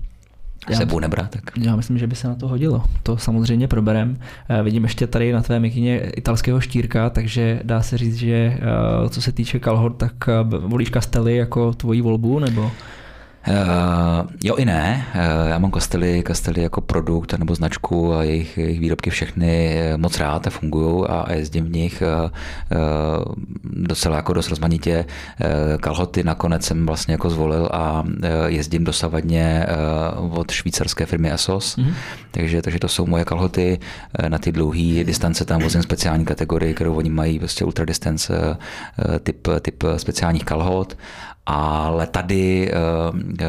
já sebou nebrat. Tak. Já myslím, že by se na to hodilo. To samozřejmě proberem. Eh, vidím ještě tady na tvé mikině italského štírka, takže dá se říct, že eh, co se týče kalhot, tak eh, volíš Castelli jako tvoji volbu, nebo? Uh, jo i ne. Uh, já mám kostely, kostely jako produkt nebo značku a jejich, jejich výrobky všechny moc rád a fungují a, a jezdím v nich uh, uh, docela jako dost rozmanitě. Uh, kalhoty nakonec jsem vlastně jako zvolil a uh, jezdím dosavadně uh, od švýcarské firmy Asos, mm-hmm. takže, takže to jsou moje kalhoty. Uh, na ty dlouhé distance tam vozím speciální kategorii, kterou oni mají, prostě ultra distance uh, typ, typ speciálních kalhot ale tady eh, eh,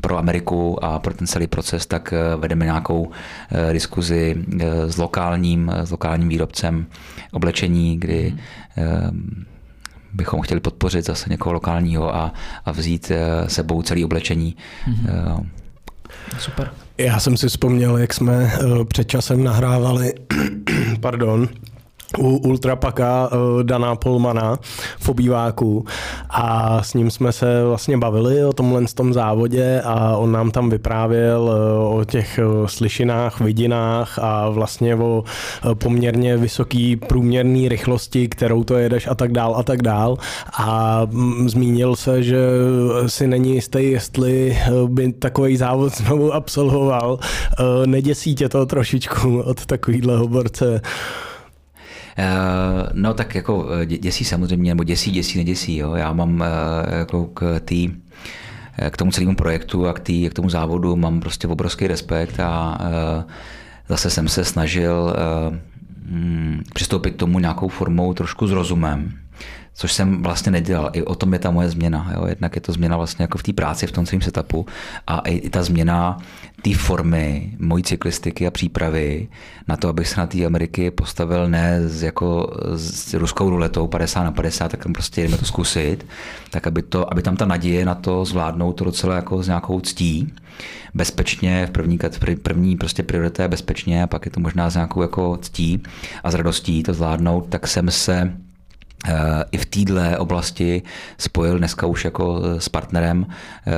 pro Ameriku a pro ten celý proces tak eh, vedeme nějakou diskuzi s lokálním, s lokálním výrobcem oblečení, kdy bychom chtěli podpořit zase někoho lokálního a, a vzít sebou celý oblečení. Mm-hmm. Super. Já jsem si vzpomněl, jak jsme před časem nahrávali, pardon, u Ultrapaka Dana Polmana v obýváku a s ním jsme se vlastně bavili o tomhle tom závodě a on nám tam vyprávěl uh, o těch uh, slyšinách, vidinách a vlastně o poměrně vysoký průměrný rychlosti, kterou to jedeš a tak dál a tak dál a zmínil se, že si není jistý, jestli by takový závod znovu absolvoval. Neděsí tě to trošičku od takovýhleho borce? Eh, no tak jako eh, děsí samozřejmě, nebo děsí, děsí, neděsí. Jo. Já mám eh, jako k tý, k tomu celému projektu a k, tý, k tomu závodu mám prostě obrovský respekt a zase jsem se snažil mm, přistoupit k tomu nějakou formou trošku s rozumem což jsem vlastně nedělal. I o tom je ta moje změna. Jo. Jednak je to změna vlastně jako v té práci, v tom celém setupu a i, i ta změna té formy mojí cyklistiky a přípravy na to, abych se na té Ameriky postavil ne s, jako s ruskou ruletou 50 na 50, tak tam prostě jdeme to zkusit, tak aby, to, aby tam ta naděje na to zvládnout to docela jako s nějakou ctí, bezpečně, v první, první prostě priorita je bezpečně a pak je to možná s nějakou jako ctí a s radostí to zvládnout, tak jsem se i v téhle oblasti spojil dneska už jako eh, s partnerem, eh,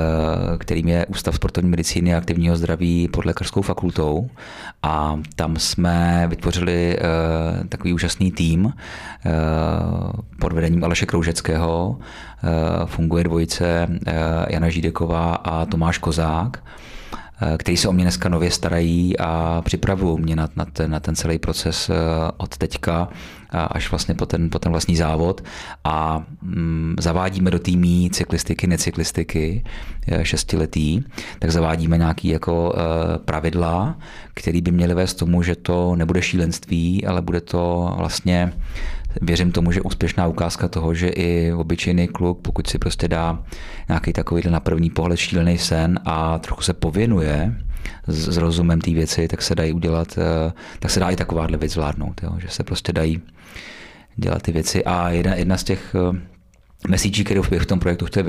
kterým je Ústav sportovní medicíny a aktivního zdraví pod lékařskou fakultou. A tam jsme vytvořili takový úžasný tým pod vedením Aleše Kroužeckého. Funguje dvojice Jana Žídeková a Tomáš Kozák který se o mě dneska nově starají a připravují mě na, na, ten, na ten celý proces od teďka až vlastně po ten, po ten vlastní závod. A mm, zavádíme do týmí cyklistiky, necyklistiky šestiletý, tak zavádíme nějaké jako pravidla, které by měly vést tomu, že to nebude šílenství, ale bude to vlastně věřím tomu, že úspěšná ukázka toho, že i obyčejný kluk, pokud si prostě dá nějaký takový na první pohled šílený sen a trochu se pověnuje s, rozumem té věci, tak se dají udělat, e, tak se dá i takováhle věc zvládnout, jo? že se prostě dají dělat ty věci. A jedna, jedna z těch eh, mesíčí, kterou v tom projektu chtěl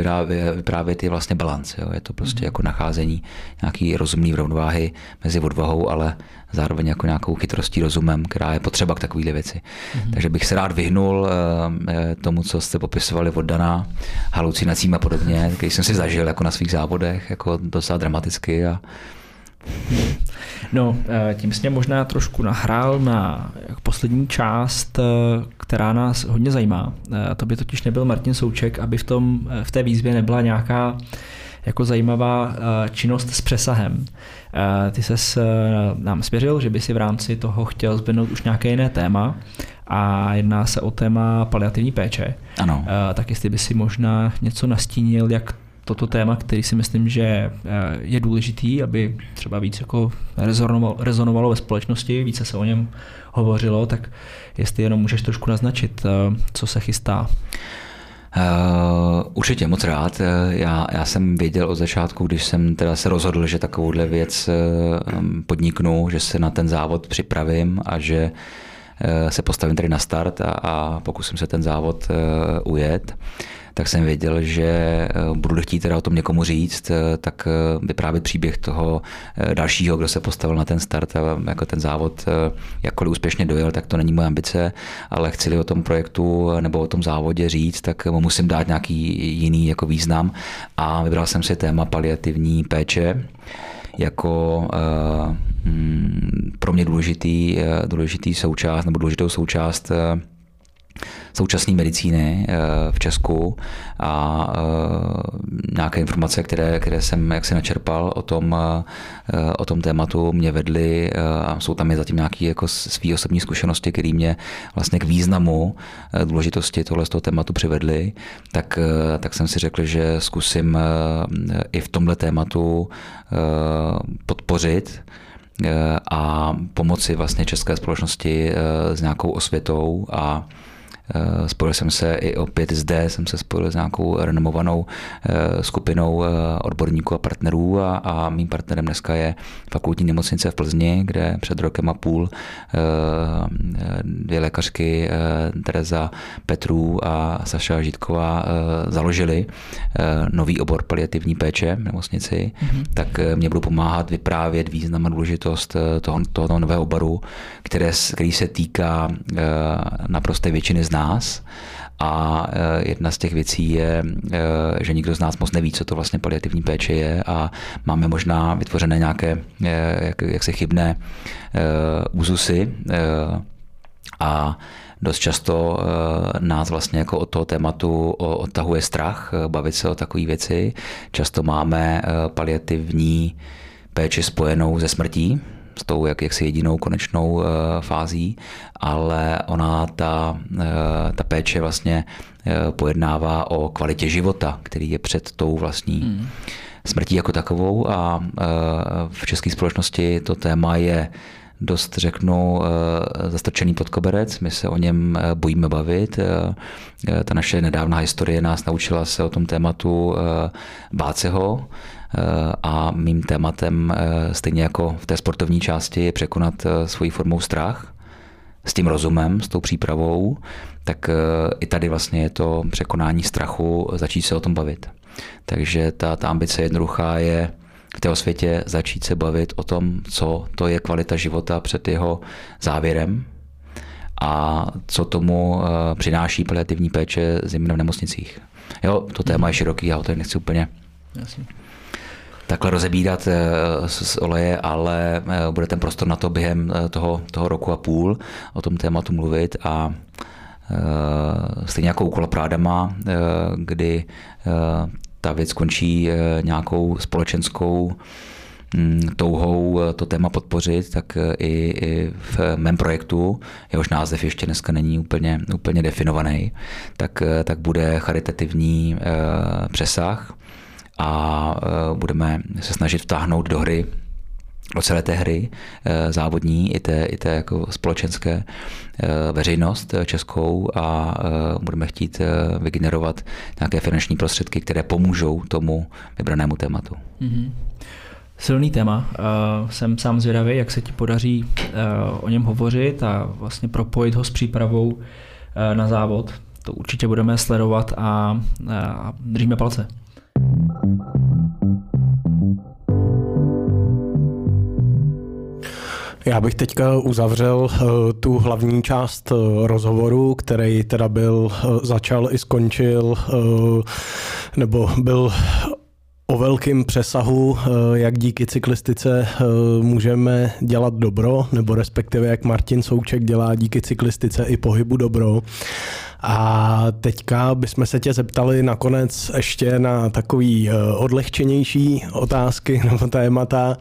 vyprávět, je vlastně balans. Jo. Je to prostě mm. jako nacházení nějaký rozumný rovnováhy mezi odvahou, ale zároveň jako nějakou chytrostí, rozumem, která je potřeba k takovéhle věci. Mm. Takže bych se rád vyhnul uh, tomu, co jste popisovali od Dana, halucinacím a podobně, který jsem si zažil jako na svých závodech, jako docela dramaticky a No, eh, tím jsi mě možná trošku nahrál na poslední část, eh, která nás hodně zajímá. Eh, to by totiž nebyl Martin Souček, aby v, tom, v té výzvě nebyla nějaká jako zajímavá činnost s přesahem. Ty se nám svěřil, že by si v rámci toho chtěl zbynout už nějaké jiné téma a jedná se o téma paliativní péče. Ano. Tak jestli by si možná něco nastínil, jak toto téma, který si myslím, že eh, je důležitý, aby třeba víc jako rezonovalo, rezonovalo ve společnosti, více se o něm hovořilo, tak jestli jenom můžeš trošku naznačit, eh, co se chystá. Uh, určitě moc rád. Já, já jsem věděl od začátku, když jsem teda se rozhodl, že takovouhle věc podniknu, že se na ten závod připravím a že se postavím tady na start a, a pokusím se ten závod uh, ujet tak jsem věděl, že eh, budu chtít teda o tom někomu říct, eh, tak eh, vyprávět příběh toho dalšího, kdo se postavil na ten start a jako ten závod jakkoliv úspěšně dojel, tak to není moje ambice, ale chci o tom projektu nebo o tom závodě říct, tak mu musím dát nějaký jiný jako význam. A vybral jsem si téma paliativní péče jako uh, pro mě důležitý, důležitý součást nebo důležitou součást současné medicíny eh, v Česku. A eh, nějaké informace, které, které jsem jak si načerpal o tom, eh, o tom tématu, mě vedly a jsou tam i zatím nějaké jako svý osobní zkušenosti, které mě vlastně k významu důležitosti tohle z toho tématu přivedly, tak, tak jsem si řekl, že zkusím i v tomhle tématu podpořit a pomoci vlastně české společnosti s nějakou osvětou a spojil jsem se i opět zde, jsem se spojil s nějakou renomovanou eh, skupinou eh, odborníků a partnerů a, a mým partnerem dneska je fakultní nemocnice v Plzni, kde před rokem a půl dvě lékařky Tereza Petrů a Saša Žitková založili nový obor paliativní péče v nemocnici, mm-hmm. tak mě budou pomáhat vyprávět význam a důležitost toho, toho nového oboru, které, který se týká naprosté většiny z nás. A eh, jedna z těch věcí je, eh, že nikdo z nás moc neví, co to vlastně paliativní péče je a máme možná vytvořené nějaké, eh, jak, jak se chybné úzusy a dost často nás vlastně jako od toho tématu odtahuje strach bavit se o takové věci. Často máme paliativní péči spojenou ze smrtí, s tou jak, jaksi jedinou konečnou uh, fází, ale ona ta, uh, ta péče vlastně uh, pojednává o kvalitě života, který je před tou vlastní mm. smrtí jako takovou a uh, v české společnosti to téma je dost, řeknu, zastrčený pod koberec. My se o něm bojíme bavit. Ta naše nedávná historie nás naučila se o tom tématu bát se ho Eh, a mým tématem, eh, stejně jako v té sportovní části, je překonat eh, svoji formou strach s tím rozumem, s tou přípravou, tak i tady vlastně je to překonání strachu, začít se o tom bavit. Takže ta, ta ambice jednoduchá je v té světě začít se bavit o tom, co to je kvalita života před jeho závěrem a co tomu přináší paliativní péče zejména v nemocnicích. Jo, to téma je široký, já ho tady nechci úplně Jasně takhle rozebírat eh, z oleje, ale eh, bude ten prostor na to během eh, toho, toho roku a půl o tom tématu mluvit a stejně jako u Prádama, kdy ta věc končí nějakou společenskou mm, touhou to téma podpořit, tak i, i v mém projektu, jehož název ještě dneska není úplně, úplně definovaný, tak, tak bude charitativní přesah a e, budeme se snažit vtáhnout do hry do celé té hry e, závodní i té, i té jako společenské e, veřejnost českou a budeme chtít vygenerovat nějaké finanční prostředky, které pomůžou tomu vybranému tématu. Mm-hmm. Silný téma. Jsem sám zvědavý, jak se ti podaří o něm hovořit a vlastně propojit ho s přípravou na závod. To určitě budeme sledovat a držíme palce. Já bych teďka uzavřel eh, tu hlavní část eh, rozhovoru, který teda byl, eh, začal i skončil, nebo byl o velkém přesahu, jak díky cyklistice můžeme dělat dobro, nebo respektive jak Martin Souček dělá díky cyklistice i pohybu dobro. A teďka bychom se tě zeptali nakonec ještě na takový odlehčenější otázky nebo témata,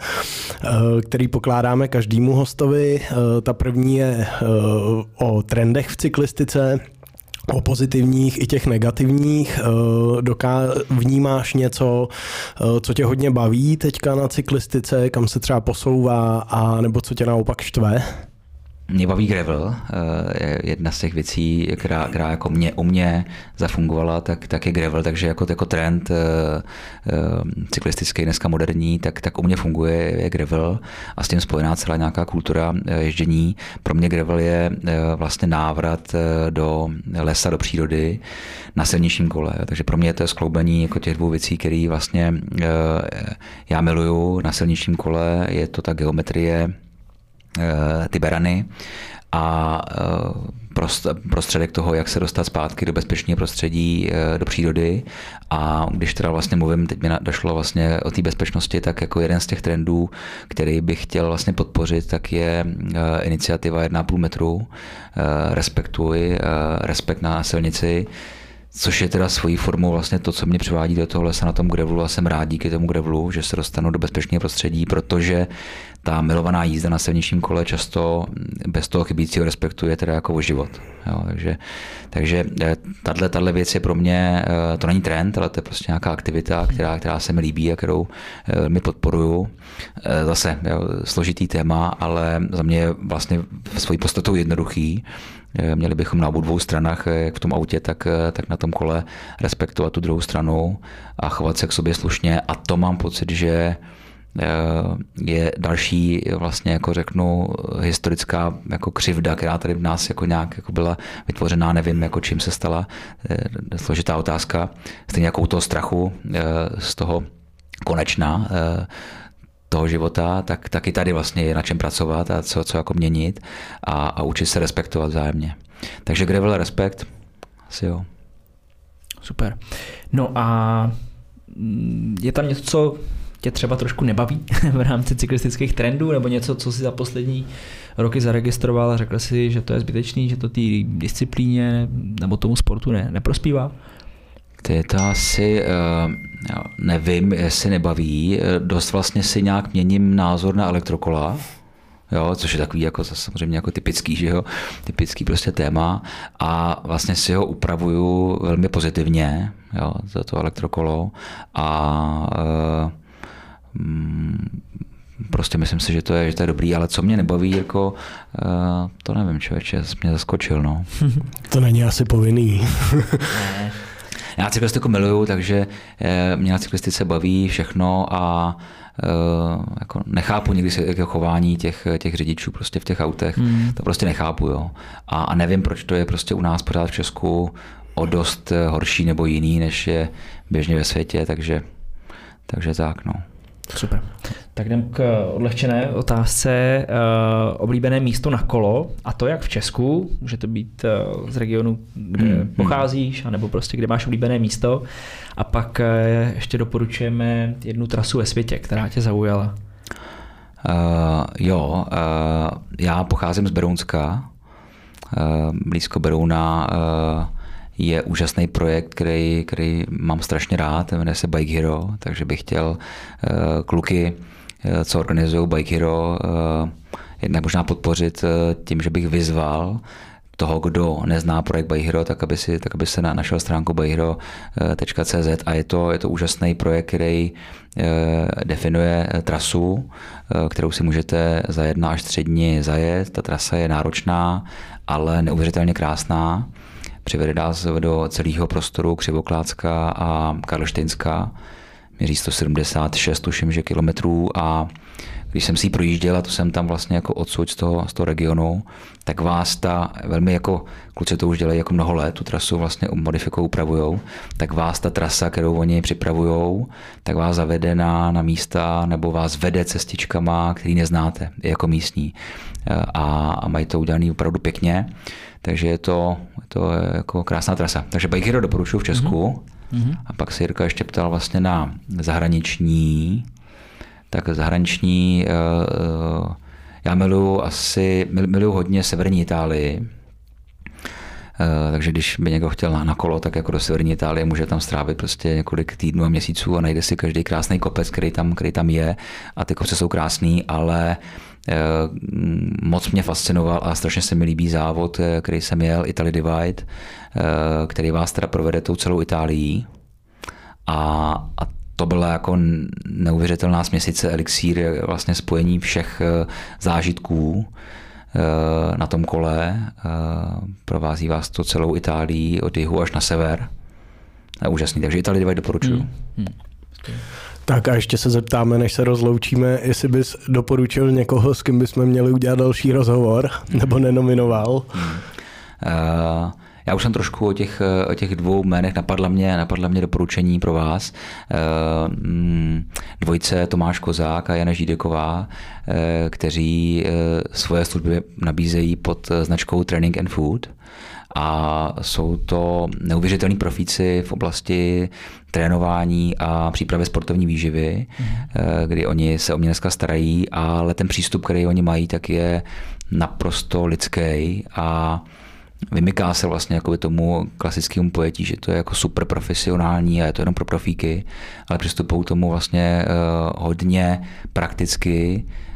který pokládáme každému hostovi. Ta první je o trendech v cyklistice o pozitivních i těch negativních. Eh, doká- vnímáš něco, eh, co tě hodně baví teďka na cyklistice, kam se třeba posouvá, a nebo co tě naopak štve? Mě baví gravel, eh, jedna z těch věcí, která, která jako mě, u mě zafungovala, tak, tak je gravel, takže jako, jako trend eh, eh, cyklistický, dneska moderní, tak, tak u mě funguje je gravel a s tím spojená celá nějaká kultura ježdění. Pro mě gravel je vlastně návrat do lesa, do přírody na silnějším kole, takže pro mě to je skloubení jako těch dvou věcí, které vlastně já miluju na silnějším kole, je to ta geometrie, ty berany a eh, prostředek toho, jak se dostat zpátky do bezpečného prostředí, eh, do přírody. A když teda vlastně mluvím, teď mi došlo vlastně o té bezpečnosti, tak jako jeden z těch trendů, který bych chtěl vlastně podpořit, tak je iniciativa 1,5 metru, respektuj, respekt na silnici, což je teda svojí formou vlastně to, co mě přivádí do toho lesa na tom grevlu a jsem rád díky tomu grevlu, že se dostanu do bezpečného prostředí, protože ta milovaná jízda na silničním kole často bez toho chybícího respektu je teda jako o život. Jo, takže takže eh, tahle, tahle věc je pro mě, eh, to není trend, ale to je prostě nějaká aktivita, která, která se mi líbí a kterou eh, mi podporuju. Zase jo, složitý téma, ale za mě je vlastně svojí podstatou jednoduchý. Měli bychom na obou dvou stranách, jak v tom autě, tak, tak na tom kole respektovat tu druhou stranu a chovat se k sobě slušně. A to mám pocit, že Eh, je další vlastně jako řeknu historická jako křivda, která tady v nás jako nějak jako byla vytvořená, nevím jako čím se stala, eh, složitá otázka, stejně jako u toho strachu eh, z toho konečná toho života, tak taky tady vlastně je na čem pracovat a co, co jako měnit a, a učit se respektovat vzájemně. Takže gravel respekt, asi jo. Super. No a mm, je tam něco, co tě třeba trošku nebaví v rámci cyklistických trendů, nebo něco, co si za poslední roky zaregistroval a řekl si, že to je zbytečný, že to té disciplíně nebo tomu sportu ne, neprospívá? Ty to asi uh, nevím, jestli nebaví. Dost vlastně si nějak měním názor na elektrokola, jo, což je takový jako samozřejmě jako typický, že jo, typický prostě téma a vlastně si ho upravuju velmi pozitivně, jo, za to elektrokolo a Mm, prostě myslím si, že to je, že to je dobrý, ale co mě nebaví, jako uh, to nevím, člověče, mě zaskočil, no. to není asi povinný. ne. Já cyklistiku miluju, takže eh, mě na cyklistice baví všechno a uh, jako nechápu někdy se, jako chování těch, těch řidičů prostě v těch autech. Hmm. To prostě nechápu, jo. A, a nevím, proč to je prostě u nás pořád v Česku o dost horší nebo jiný, než je běžně ve světě, takže, takže tak, no. Super. Tak jdem k odlehčené otázce. Uh, oblíbené místo na kolo, a to jak v Česku, může to být uh, z regionu, kde hmm, hmm. pocházíš, anebo prostě kde máš oblíbené místo. A pak uh, ještě doporučujeme jednu trasu ve světě, která tě zaujala. Uh, jo, uh, já pocházím z Berounska, uh, blízko Berouna. Uh, je úžasný projekt, který, který mám strašně rád, jmenuje se Bike Hero, takže bych chtěl uh, kluky, uh, co organizují Bike Hero, uh, jednak možná podpořit tím, že bych vyzval toho, kdo nezná projekt Bike Hero, tak aby, si, tak aby se na, našel stránku bikehero.cz a je to, je to úžasný projekt, který definuje trasu, kterou si můžete za jedna až tři dny zajet. Ta trasa je náročná, ale neuvěřitelně krásná přivede nás do celého prostoru Křivoklácka a Karlštejnska. Měří 176, tuším, že kilometrů a když jsem si ji projížděl, a to jsem tam vlastně jako odsud z toho, z toho regionu, tak vás ta, velmi jako, kluci to už dělají jako mnoho let, tu trasu vlastně modifikují, upravují, tak vás ta trasa, kterou oni připravují, tak vás zavede na, na místa nebo vás vede cestičkama, který neznáte jako místní. A, a mají to udělané opravdu pěkně. Takže je to, je to jako krásná trasa. Takže Bike Hero doporučuji v Česku. Mm-hmm. A pak se Jirka ještě ptal vlastně na zahraniční. Tak zahraniční, uh, já miluju asi, miluju hodně severní Itálii. takže když by někdo chtěl na, na kolo, tak jako do severní Itálie může tam strávit prostě několik týdnů a měsíců a najde si každý krásný kopec, který tam, který tam je a ty kopce jsou krásný, ale moc mě fascinoval a strašně se mi líbí závod, který jsem jel, Italy Divide, který vás teda provede tou celou Itálií. A, a to byla jako neuvěřitelná směsice elixír, vlastně spojení všech zážitků na tom kole. Provází vás to celou Itálii od jihu až na sever. Je úžasný, takže Itálii Divide doporučuju. Hmm. Hmm. Tak a ještě se zeptáme, než se rozloučíme, jestli bys doporučil někoho, s kým bychom měli udělat další rozhovor, nebo nenominoval. Uh, já už jsem trošku o těch, o těch dvou jménech napadla mě, napadla mě doporučení pro vás. Uh, dvojce Tomáš Kozák a Jana Žídeková, uh, kteří svoje služby nabízejí pod značkou Training and Food a jsou to neuvěřitelní profíci v oblasti trénování a přípravy sportovní výživy, mm. kdy oni se o mě dneska starají, ale ten přístup, který oni mají, tak je naprosto lidský a vymyká se vlastně jako tomu klasickému pojetí, že to je jako super profesionální a je to jenom pro profíky, ale přistupují tomu vlastně uh, hodně prakticky, Eh,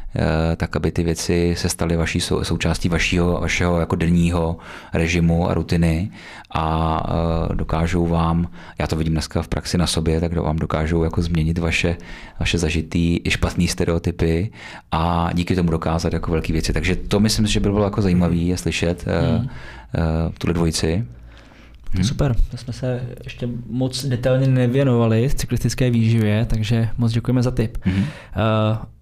tak aby ty věci se staly vaší součástí vašího, vašeho jako denního režimu a rutiny a eh, dokážou vám, já to vidím dneska v praxi na sobě, tak vám dokážou jako změnit vaše, vaše zažitý i špatný stereotypy a díky tomu dokázat jako velké věci. Takže to myslím si, že by bylo jako zajímavé je slyšet eh, hmm. tuhle dvojici. Hmm. Super, to jsme se ještě moc detailně nevěnovali cyklistické výživě, takže moc děkujeme za tip. Hmm. Uh,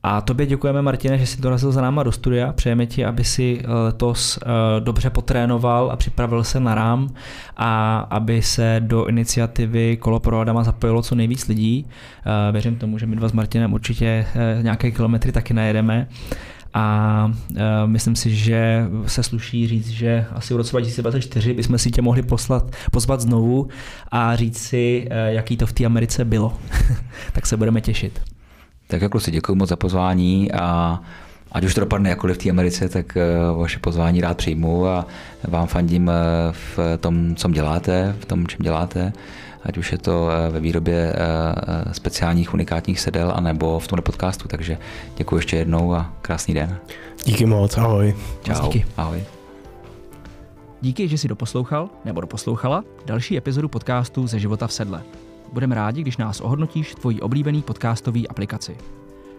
a tobě děkujeme, Martine, že jsi dorazil za náma do studia. Přejeme ti, aby si letos uh, dobře potrénoval a připravil se na rám a aby se do iniciativy Kolo pro Adama zapojilo co nejvíc lidí. Uh, věřím tomu, že my dva s Martinem určitě nějaké kilometry taky najedeme. A myslím si, že se sluší říct, že asi v roce 2024 bychom si tě mohli poslat, pozvat znovu a říct si, jaký to v té Americe bylo. tak se budeme těšit. Tak jako si děkuji moc za pozvání a ať už to dopadne jakkoliv v té Americe, tak uh, vaše pozvání rád přijmu a vám fandím v tom, co děláte, v tom, čem děláte ať už je to eh, ve výrobě eh, eh, speciálních unikátních sedel, anebo v tomhle podcastu. Takže děkuji ještě jednou a krásný den. Díky moc, ahoj. Čau, díky. ahoj. Díky, že jsi doposlouchal nebo doposlouchala další epizodu podcastu ze života v sedle. Budeme rádi, když nás ohodnotíš v tvojí oblíbený podcastový aplikaci.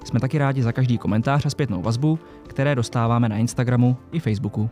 Jsme taky rádi za každý komentář a zpětnou vazbu, které dostáváme na Instagramu i Facebooku.